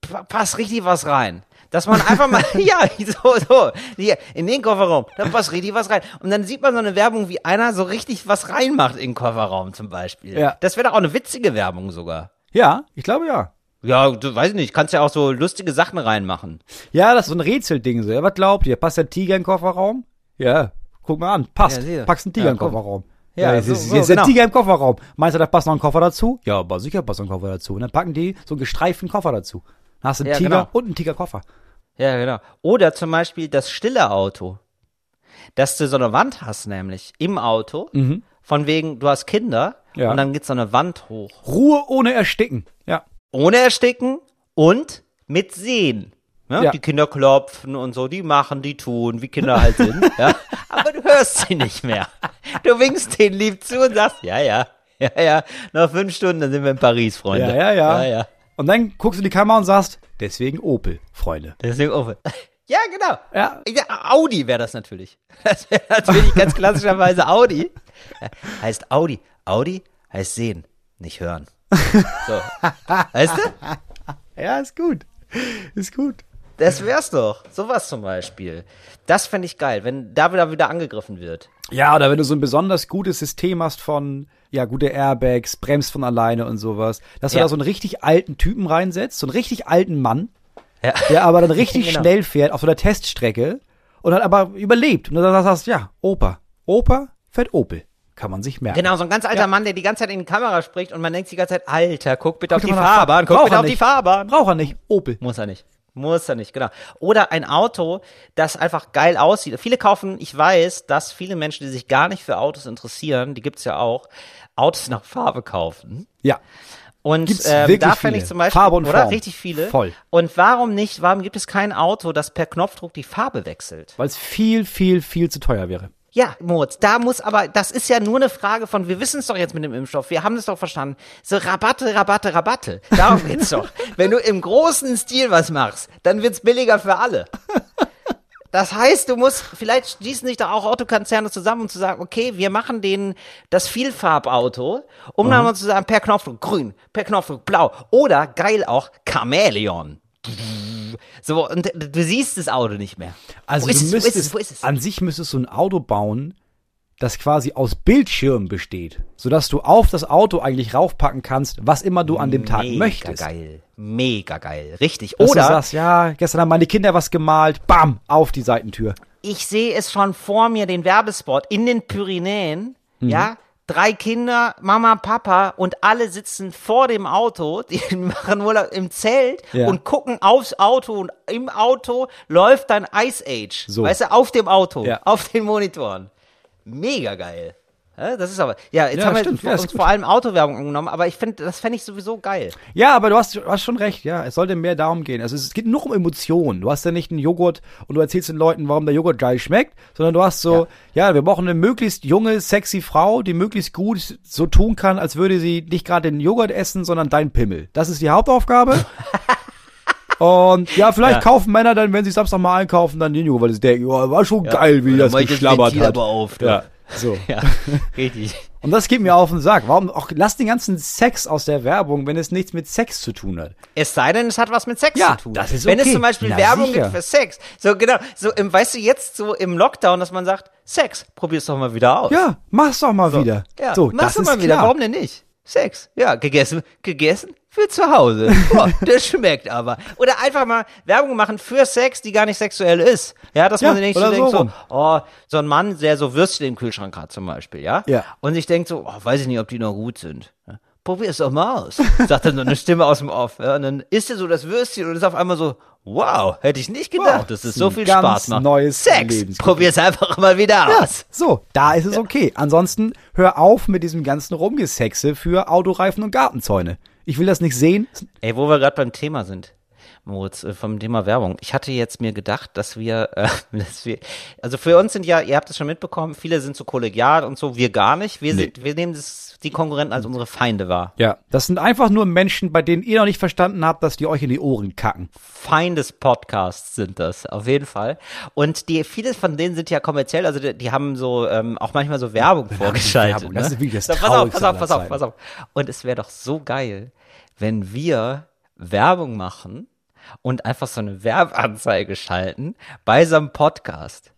Pa- passt richtig was rein. Dass man einfach mal, *laughs* ja, so, so, hier, in den Kofferraum, da passt richtig was rein. Und dann sieht man so eine Werbung, wie einer so richtig was reinmacht in den Kofferraum zum Beispiel. Ja. Das wäre doch auch eine witzige Werbung sogar. Ja, ich glaube ja. Ja, du weiß nicht, kannst ja auch so lustige Sachen reinmachen. Ja, das ist so ein Rätselding so. Ja, was glaubt ihr? Passt der Tiger in den Kofferraum? Ja, guck mal an. Passt. Ja. Packst einen Tiger Ja, in den. Kofferraum. Ja, jetzt so- ist, so, ist der genau. Tiger im Kofferraum. Meinst du, da passt noch ein Koffer dazu? Ja, aber sicher passt noch ein Koffer dazu. Und dann packen die so einen gestreiften Koffer dazu. Dann hast du einen Ja, Tiger genau. und einen Tigerkoffer. Ja, genau. Oder zum Beispiel das stille Auto. Dass du so eine Wand hast, nämlich im Auto, von wegen, du hast Kinder Mhm. Ja. und dann geht so eine Wand hoch. Ruhe ohne Ersticken. Ja. Ohne ersticken und mit Sehen. Ne? Ja. Die Kinder klopfen und so, die machen, die tun, wie Kinder halt *laughs* sind. ja? Aber du hörst sie nicht mehr. Du winkst denen lieb zu und sagst, ja, ja, ja, ja, noch fünf Stunden, dann sind wir in Paris, Freunde. Ja, ja, ja. ja, ja. Und dann guckst du in die Kamera und sagst, deswegen Opel, Freunde. Deswegen Opel. *laughs* Ja, genau. Ja. Ja, Audi wäre das natürlich. *laughs* Das wäre natürlich ganz klassischerweise Audi. *laughs* Heißt Audi. Audi heißt sehen, nicht hören. So. Weißt du? Ja, ist gut. Ist gut. Das wär's doch. Sowas zum Beispiel. Das fände ich geil, wenn da wieder wieder angegriffen wird. Ja, oder wenn du so ein besonders gutes System hast von, ja, gute Airbags, bremst von alleine und sowas, dass du Ja. da so einen richtig alten Typen reinsetzt, so einen richtig alten Mann, Ja. der aber dann richtig *laughs* Genau. schnell fährt auf so einer Teststrecke und dann aber überlebt. Und dann sagst du, ja, Opa. Opa fährt Opel. Kann man sich merken. Genau, so ein ganz alter Mann, der die ganze Zeit in die Kamera spricht und man denkt die ganze Zeit, Alter, guck bitte auf Guck die mal nach- Fahrbahn, guck bitte auf die nicht. Fahrbahn. Braucht er nicht. Opel. Muss er nicht. Muss er nicht, genau. Oder ein Auto, das einfach geil aussieht. Viele kaufen, ich weiß, dass viele Menschen, die sich gar nicht für Autos interessieren, die gibt's ja auch, Autos nach Farbe kaufen. Ja. Und Gibt's ähm, da fände ich zum Beispiel, Farbe und oder? Form. Richtig viele. Voll. Und warum nicht, warum gibt es kein Auto, das per Knopfdruck die Farbe wechselt? Weil es viel, viel, viel zu teuer wäre. Ja, Moritz, da muss aber, das ist ja nur eine Frage von, wir wissen es doch jetzt mit dem Impfstoff, wir haben es doch verstanden. So Rabatte, Rabatte, Rabatte. Darum *laughs* geht's doch. Wenn du im großen Stil was machst, dann wird's billiger für alle. Das heißt, du musst, vielleicht schließen sich da auch Autokonzerne zusammen, um zu sagen, okay, wir machen den, das Vielfarbauto, um dann mal zu sagen, per Knopfdruck grün, per Knopfdruck blau oder geil auch Chamäleon. So, und du siehst das Auto nicht mehr. Also wo ist du es, wo müsstest, es, wo an sich müsstest du ein Auto bauen, das quasi aus Bildschirmen besteht, sodass du auf das Auto eigentlich raufpacken kannst, was immer du an dem Tag Mega möchtest. geil. Mega geil. Richtig. Dass Oder du sagst, ja, gestern haben meine Kinder was gemalt, bam, auf die Seitentür. ich sehe es schon vor mir, den Werbespot in den Pyrenäen, Mhm. ja, drei Kinder, Mama, Papa und alle sitzen vor dem Auto, *laughs* die machen Urlaub im Zelt Ja. und gucken aufs Auto und im Auto läuft dann Ice Age, So. weißt du, auf dem Auto, Ja. auf den Monitoren. Mega geil. Ja, das ist aber, ja, jetzt Ja, haben wir stimmt. Ja, ist uns vor allem Autowerbung angenommen, aber ich finde, das fände ich sowieso geil. Ja, aber du hast, du hast schon recht, ja. Es sollte mehr darum gehen. Also es geht nur um Emotionen. Du hast ja nicht einen Joghurt und du erzählst den Leuten, warum der Joghurt geil schmeckt, sondern du hast so, ja, wir brauchen eine möglichst junge, sexy Frau, die möglichst gut so tun kann, als würde sie nicht gerade den Joghurt essen, sondern dein Pimmel. Das ist die Hauptaufgabe. *laughs* Und ja, vielleicht Ja. kaufen Männer dann, wenn sie Samstag mal einkaufen, dann den Joghurt, weil sie denken, ja, war schon geil, wie ich das geschlabbert hat. aber auf, ja, so. *laughs* Ja, richtig. Und das geht mir auf den Sack. Warum auch, lass den ganzen Sex aus der Werbung, wenn es nichts mit Sex zu tun hat. Es sei denn, es hat was mit Sex Ja, zu tun. das ist Wenn okay. es zum Beispiel Na, Werbung sicher. gibt für Sex. So, genau. So, im, weißt du, jetzt so im Lockdown, dass man sagt, Sex, probier's doch mal wieder aus. Ja, mach's doch mal wieder. Ja, so, mach's doch mal wieder. klar. Warum denn nicht? Sex. Ja, gegessen, gegessen für zu Hause. Boah, das schmeckt aber. Oder einfach mal Werbung machen für Sex, die gar nicht sexuell ist. Ja, dass Ja, man nicht so denkt, so oh, so ein Mann, der so Würstchen im Kühlschrank hat zum Beispiel, ja? Ja. Und sich denkt so, oh, weiß ich nicht, ob die noch gut sind. Ja, Probier's doch mal aus. Sagt dann so eine Stimme aus dem Off. Ja, und dann isst er so das Würstchen und ist auf einmal so, wow, hätte ich nicht gedacht, Wow, dass es ist so viel Spaß macht. neues Sex, probier's einfach mal wieder Ja, aus. so, da ist es okay. Ansonsten hör auf mit diesem ganzen Rumgesexe für Autoreifen und Gartenzäune. Ich will das nicht sehen. Ey, wo wir gerade beim Thema sind, Moritz, äh, vom Thema Werbung. Ich hatte jetzt mir gedacht, dass wir, äh, *laughs* dass wir, also für uns sind ja, ihr habt es schon mitbekommen, viele sind so kollegial und so, wir gar nicht. Wir sind, wir nehmen das, die Konkurrenten als unsere Feinde wahr. Ja, das sind einfach nur Menschen, bei denen ihr noch nicht verstanden habt, dass die euch in die Ohren kacken. Feindes Podcasts sind das, auf jeden Fall. Und die, viele von denen sind ja kommerziell, also die, die haben so, ähm, auch manchmal so Werbung *laughs* vorgeschaltet. Werbung, ne? das ist wirklich das so, pass auf, pass auf, pass auf, pass auf. Und es wäre doch so geil, wenn wir Werbung machen und einfach so eine Werbeanzeige schalten bei so einem Podcast.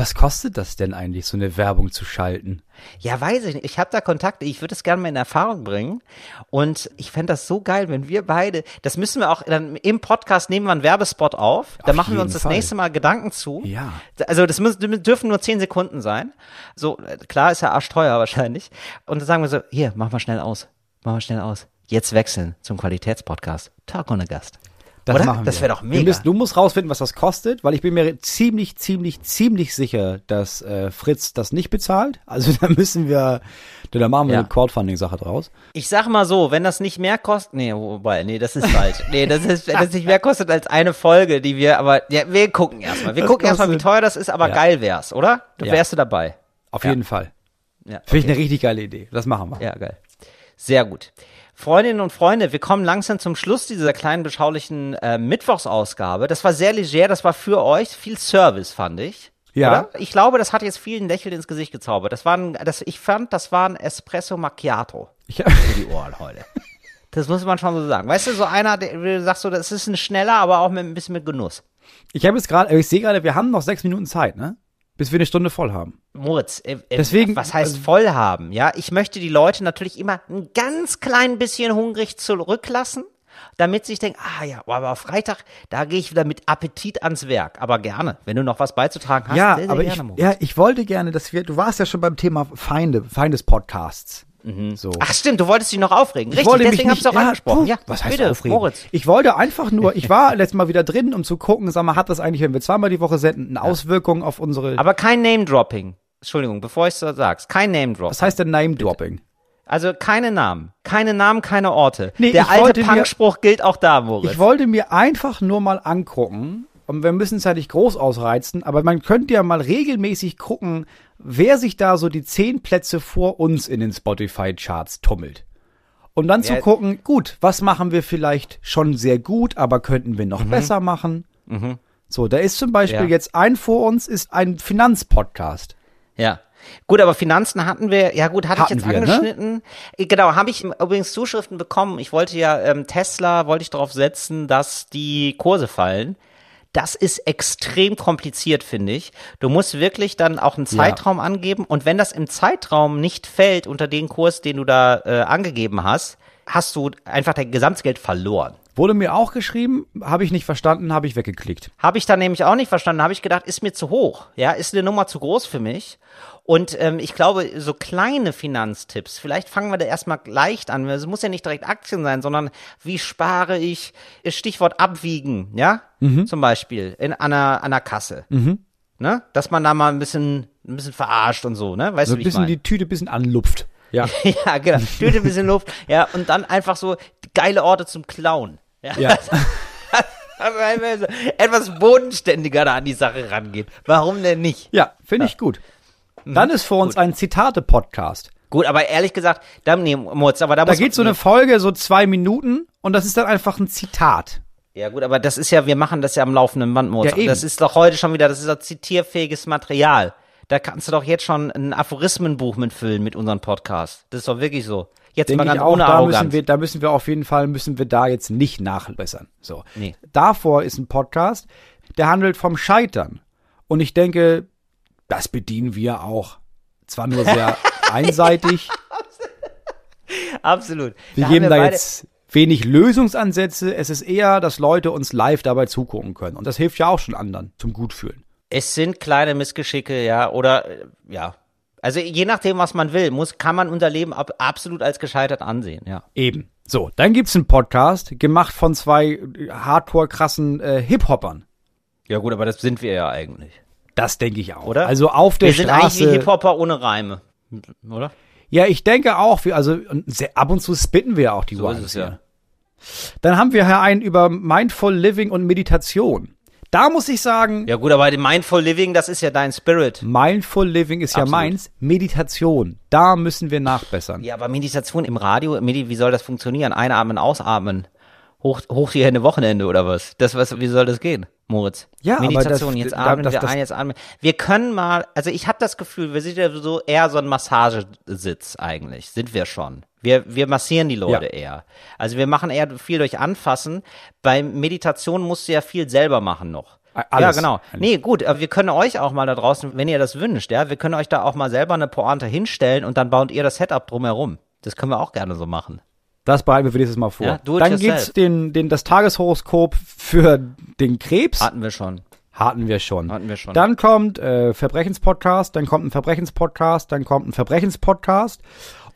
Was kostet das denn eigentlich, so eine Werbung zu schalten? Ja, weiß ich nicht. Ich habe da Kontakte. Ich würde es gerne mal in Erfahrung bringen. Und ich fände das so geil, wenn wir beide, das müssen wir auch dann im Podcast nehmen wir einen Werbespot auf. Da Auf machen wir uns das Fall. nächste Mal Gedanken zu. Ja. Also das müssen, dürfen nur zehn Sekunden sein. So, äh, klar ist ja arschteuer wahrscheinlich. Und dann sagen wir so, hier, mach mal schnell aus. Mach mal schnell aus. Jetzt wechseln zum Qualitätspodcast. Talk ohne Gast. Das Oder? machen wir. Das wäre doch mega. müssen, du musst rausfinden, was das kostet, weil ich bin mir ziemlich, ziemlich, ziemlich sicher, dass äh, Fritz das nicht bezahlt. Also *laughs* da müssen wir, da machen wir Ja. eine Crowdfunding-Sache draus. Ich sag mal so, wenn das nicht mehr kostet, nee, wobei, nee, das ist falsch. *laughs* Nee, das ist, wenn das nicht mehr kostet als eine Folge, die wir, aber, ja, wir gucken erstmal. Wir Das gucken erstmal, wie teuer das ist, aber Ja. geil wär's, oder? Du Ja. wärst du dabei. Auf jeden Fall. Ja, Finde ich eine richtig geile Idee. Das machen wir. ja, geil. Sehr gut. Freundinnen und Freunde, wir kommen langsam zum Schluss dieser kleinen beschaulichen äh, Mittwochsausgabe. Das war sehr leger, das war für euch viel Service, fand ich. Ja. Oder? Ich glaube, das hat jetzt vielen Lächeln ins Gesicht gezaubert. Das war ein, das, ich fand, das war ein Espresso Macchiato. Ich, für die Ohren heute. Das muss man schon so sagen. Weißt du, so einer, der du sagst so, das ist ein schneller, aber auch mit ein bisschen mit Genuss. ich habe jetzt gerade, ich sehe gerade, wir haben noch sechs Minuten Zeit, ne? Bis wir eine Stunde voll haben. Moritz, äh, äh, Deswegen- was heißt also- voll haben? Ja, ich möchte die Leute natürlich immer ein ganz klein bisschen hungrig zurücklassen, damit sie sich denken, ah ja, aber Freitag, da gehe ich wieder mit Appetit ans Werk. Aber gerne, wenn du noch was beizutragen hast, ja, sehr, sehr aber gerne, ich, Moritz. ja, ich wollte gerne, dass wir, du warst ja schon beim Thema Feinde, Feindes-Podcasts. So. Ach stimmt, du wolltest dich noch aufregen. Ich Richtig, deswegen hab's auch ja, angesprochen. puh, Ja, was heißt bitte, aufregen? Moritz. Ich wollte einfach nur, ich war *laughs* letztes Mal wieder drin, um zu gucken, sag mal, hat das eigentlich, wenn wir zweimal die Woche senden, eine Auswirkung auf unsere, Aber kein Name-Dropping. Entschuldigung, bevor ich so sag's, kein Name-Dropping. was heißt denn Name-Dropping? Also keine Namen. Keine Namen, keine Orte. Nee, Der alte Punkspruch gilt auch da, Moritz. Ich wollte mir einfach nur mal angucken, und wir müssen es ja nicht groß ausreizen, aber man könnte ja mal regelmäßig gucken, wer sich da so die zehn Plätze vor uns in den Spotify-Charts tummelt. Und dann zu Ja. gucken, gut, was machen wir vielleicht schon sehr gut, aber könnten wir noch besser machen? So, da ist zum Beispiel Mhm. Ja. jetzt ein vor uns, ist ein Finanzpodcast. ja. Gut, aber Finanzen hatten wir, ja gut, hatte Hatten ich jetzt wir, ne? angeschnitten. Äh, Genau, habe ich übrigens Zuschriften bekommen. Ich wollte ja, ähm, Tesla wollte ich darauf setzen, dass die Kurse fallen. Das ist extrem kompliziert, finde ich. Du musst wirklich dann auch einen Zeitraum angeben und wenn das im Zeitraum nicht fällt unter den Kurs, den du da äh, angegeben hast, hast du einfach dein Gesamtgeld verloren. Wurde mir auch geschrieben, habe ich nicht verstanden, habe ich weggeklickt. Habe ich dann nämlich auch nicht verstanden. Habe ich gedacht, ist mir zu hoch. Ja, ist eine Nummer zu groß für mich. Und ähm, ich glaube, so kleine Finanztipps, vielleicht fangen wir da erstmal leicht an. Es muss ja nicht direkt Aktien sein, sondern wie spare ich, Stichwort abwiegen, ja, zum Beispiel in einer, an einer Kasse. Ne? Dass man da mal ein bisschen, ein bisschen verarscht und so, ne? Weißt So du, ein wie ich bisschen meine? die Tüte ein bisschen anlupft. Ja. ja, *laughs* genau. Tüte ein bisschen Luft. Ja, und dann einfach so geile Orte zum Klauen. Ja. Ja. *laughs* Also etwas bodenständiger da an die Sache rangeht. Warum denn nicht? Ja, finde ich gut. Dann ist vor uns ein Zitate-Podcast. Gut, aber ehrlich gesagt, da, nee, Mutz, aber da, Da muss geht so eine Folge so zwei Minuten und das ist dann einfach ein Zitat. Ja gut, aber das ist ja, wir machen das ja am laufenden Band, Mutz. Ja, das ist doch heute schon wieder, das ist doch zitierfähiges Material. Da kannst du doch jetzt schon ein Aphorismenbuch mitfüllen mit unserem Podcast. Das ist doch wirklich so. Jetzt Denke mal ganz auch, ohne da Arroganz. müssen wir, da müssen wir auf jeden Fall, müssen wir da jetzt nicht nachbessern. So. Nee. Davor ist ein Podcast, der handelt vom Scheitern. Und ich denke, das bedienen wir auch. Zwar nur sehr *laughs* einseitig. Absolut. Wir geben da beide- jetzt wenig Lösungsansätze. Es ist eher, dass Leute uns live dabei zugucken können. Und das hilft ja auch schon anderen zum Gutfühlen. Es sind kleine Missgeschicke, ja, oder ja. Also je nachdem, was man will, muss, kann man unser Leben ab, absolut als gescheitert ansehen, ja. Eben. So, dann gibt's einen Podcast, gemacht von zwei äh, hardcore krassen äh, Hip-Hoppern. Ja gut, aber das sind wir ja eigentlich. Das denke ich auch. Oder? Also auf der Wir sind eigentlich wie Straße. Hip-Hopper ohne Reime, oder? Ja, ich denke auch, wir, also ab und zu spitten wir ja auch die So Rhymes es ja. Dann haben wir hier einen über Mindful Living und Meditation. Da muss ich sagen, Ja gut, aber Mindful Living, das ist ja dein Spirit. Mindful Living ist ja Absolut. meins, Meditation. Da müssen wir nachbessern. Ja, aber Meditation im Radio, wie soll das funktionieren? Einatmen, ausatmen. Hoch, hoch die Hände Wochenende oder was? Das, was, wie soll das gehen, Moritz? Ja, aber Meditation, das- jetzt atmen das- wir das- ein, jetzt atmen. Wir können mal, also ich habe das Gefühl, wir sind ja so eher so ein Massagesitz eigentlich, sind wir schon. Wir, wir massieren die Leute Ja. eher. Also wir machen eher viel durch Anfassen. Bei Meditation musst du ja viel selber machen noch. Alles. Ja, genau. Nee, gut, aber wir können euch auch mal da draußen, wenn ihr das wünscht, ja, wir können euch da auch mal selber eine Pointe hinstellen und dann baut ihr das Setup drumherum. Das können wir auch gerne so machen. Das bereiten wir für nächstes Mal vor. Ja, do it Dann yourself. gibt's den, den, das Tageshoroskop für den Krebs. Hatten wir schon. Hatten wir schon. Hatten wir schon. Dann kommt äh, Verbrechenspodcast, dann kommt ein Verbrechenspodcast, dann kommt ein Verbrechenspodcast.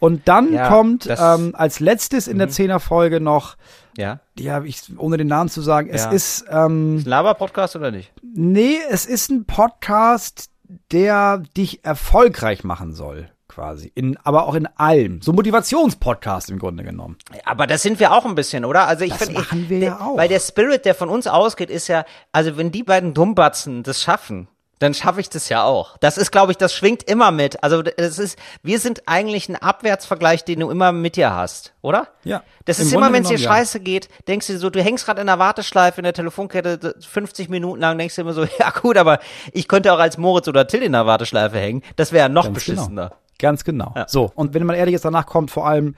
Und dann Ja, kommt Mhm. ähm, als letztes in der Zehnerfolge noch, Ja. ja, ich, ohne den Namen zu sagen, es Ja. ist, ähm, Ein Laber-Podcast oder nicht? nee, es ist ein Podcast, der dich erfolgreich machen soll, quasi. In, aber auch in allem. So Motivationspodcast im Grunde genommen. Aber das sind wir auch ein bisschen, oder? Also ich Das finde, machen wir der, ja auch. Weil der Spirit, der von uns ausgeht, ist ja, also wenn die beiden Dummbatzen das schaffen, dann schaffe ich das ja auch. Das ist, glaube ich, das schwingt immer mit. Also das ist, wir sind eigentlich ein Abwärtsvergleich, den du immer mit dir hast, oder? Ja. Das ist immer, wenn es dir ja. scheiße geht, denkst du so, du hängst gerade in der Warteschleife in der Telefonkette 50 Minuten lang, denkst du immer so, *laughs* ja gut, aber ich könnte auch als Moritz oder Till in der Warteschleife hängen. Das wäre ja noch Ganz beschissener. Genau. Ganz genau. So, und wenn man ehrlich ist, danach kommt vor allem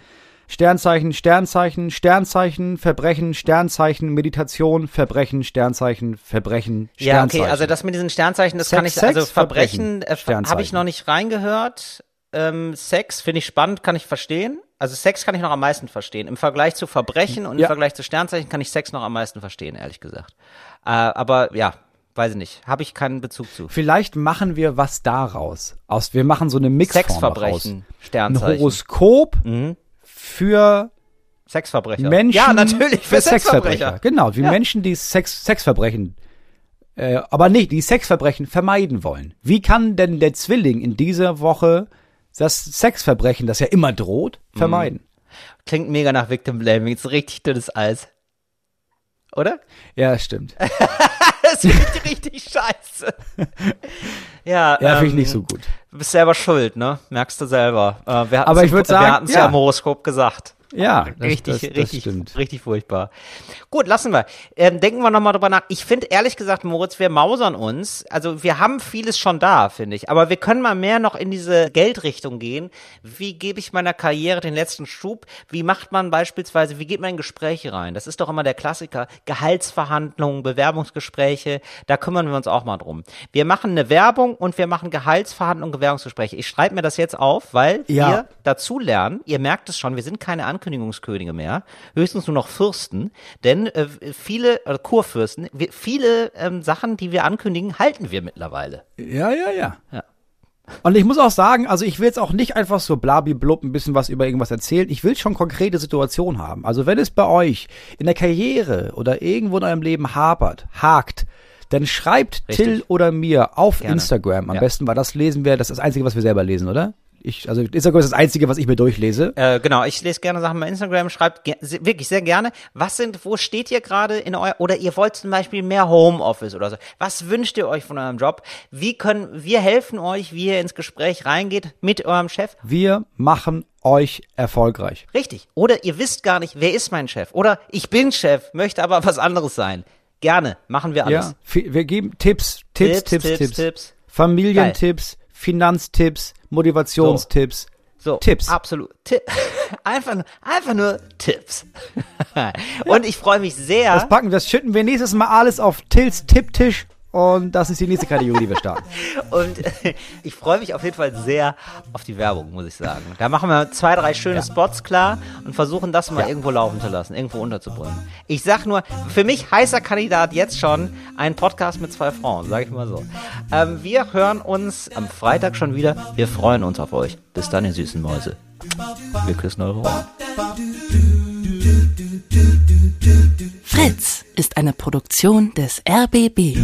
Sternzeichen, Sternzeichen, Sternzeichen, Verbrechen, Sternzeichen, Meditation, Verbrechen, Sternzeichen, Verbrechen, Ja, Sternzeichen. okay, also das mit diesen Sternzeichen, das Sex, kann ich, Sex, also Verbrechen, Verbrechen, äh, habe ich noch nicht reingehört. Ähm, Sex finde ich spannend, kann ich verstehen. Also Sex kann ich noch am meisten verstehen. Im Vergleich zu Verbrechen und im Ja. Vergleich zu Sternzeichen kann ich Sex noch am meisten verstehen, ehrlich gesagt. Äh, aber ja, weiß ich nicht. Habe ich keinen Bezug zu. Vielleicht machen wir was daraus. Aus, wir machen so eine Mixform Sexverbrechen, daraus. Ein Sternzeichen. Horoskop Mhm. für Sexverbrecher. Menschen. Ja, natürlich, für Sexverbrecher. Genau, wie Ja. Menschen, die Sex, Sexverbrechen, äh, aber nicht, die Sexverbrechen vermeiden wollen. Wie kann denn der Zwilling in dieser Woche das Sexverbrechen, das ja immer droht, Mhm. vermeiden? Klingt mega nach Victim Blaming. Ist richtig dünnes Eis. Oder? Ja, stimmt. *laughs* Das klingt richtig scheiße. *laughs* Ja, Ja, finde ich ähm, nicht so gut. Du bist selber schuld, ne? Merkst du selber. Äh, wir Aber ich würd Wir sagen, hatten es ja. ja im Horoskop gesagt. Ja, das, richtig, das, das richtig, stimmt. richtig furchtbar. Gut, lassen wir. Ähm, denken wir nochmal drüber nach. Ich finde ehrlich gesagt, Moritz, wir mausern uns. Also wir haben vieles schon da, finde ich. Aber wir können mal mehr noch in diese Geldrichtung gehen. Wie gebe ich meiner Karriere den letzten Schub? Wie macht man beispielsweise, wie geht man in Gespräche rein? Das ist doch immer der Klassiker. Gehaltsverhandlungen, Bewerbungsgespräche, da kümmern wir uns auch mal drum. Wir machen eine Werbung und wir machen Gehaltsverhandlungen, Bewerbungsgespräche. Ich schreibe mir das jetzt auf, weil Ja. wir dazu lernen, ihr merkt es schon, wir sind keine Ankündigungskönige mehr, höchstens nur noch Fürsten, denn äh, viele, äh, Kurfürsten, wir, viele ähm, Sachen, die wir ankündigen, halten wir mittlerweile. Ja, ja, ja. Ja. Und ich muss auch sagen, also ich will jetzt auch nicht einfach so blabiblub ein bisschen was über irgendwas erzählen. Ich will schon konkrete Situationen haben. Also wenn es bei euch in der Karriere oder irgendwo in eurem Leben hapert, hakt, dann schreibt Richtig. Till oder mir auf Gerne. Instagram. Am Ja. besten, weil das lesen wir, das ist das Einzige, was wir selber lesen, oder? Ich, also Instagram ist das Einzige, was ich mir durchlese. Äh, genau, ich lese gerne Sachen bei Instagram, schreibt ge wirklich sehr gerne. Was sind, wo steht ihr gerade in euer, oder ihr wollt zum Beispiel mehr Homeoffice oder so. Was wünscht ihr euch von eurem Job? Wie können, wir helfen euch, wie ihr ins Gespräch reingeht mit eurem Chef. Wir machen euch erfolgreich. Richtig. Oder ihr wisst gar nicht, wer ist mein Chef? Oder ich bin Chef, möchte aber was anderes sein. Gerne, machen wir alles. Ja, wir geben Tipps, Tipps, Tipps, Tipps. Tipps, Tipps. Familientipps, Finanztipps, Motivationstipps. So, Tipps. Absolut. Ti *laughs* einfach, nur- einfach nur Tipps. *laughs* Und ich freue mich sehr. Das packen, das schütten wir nächstes Mal alles auf Tills Tipptisch und das ist die nächste Kategorie, die wir starten. *laughs* Und ich freue mich auf jeden Fall sehr auf die Werbung, muss ich sagen. Da machen wir zwei, drei schöne Spots klar und versuchen das mal irgendwo laufen zu lassen, irgendwo unterzubringen. Ich sag nur, für mich heißer Kandidat jetzt schon ein Podcast mit zwei Frauen, sage ich mal so. Ähm, wir hören uns am Freitag schon wieder. Wir freuen uns auf euch. Bis dann, ihr süßen Mäuse. Wir küssen eure Ohren. Fritz ist eine Produktion des RBB.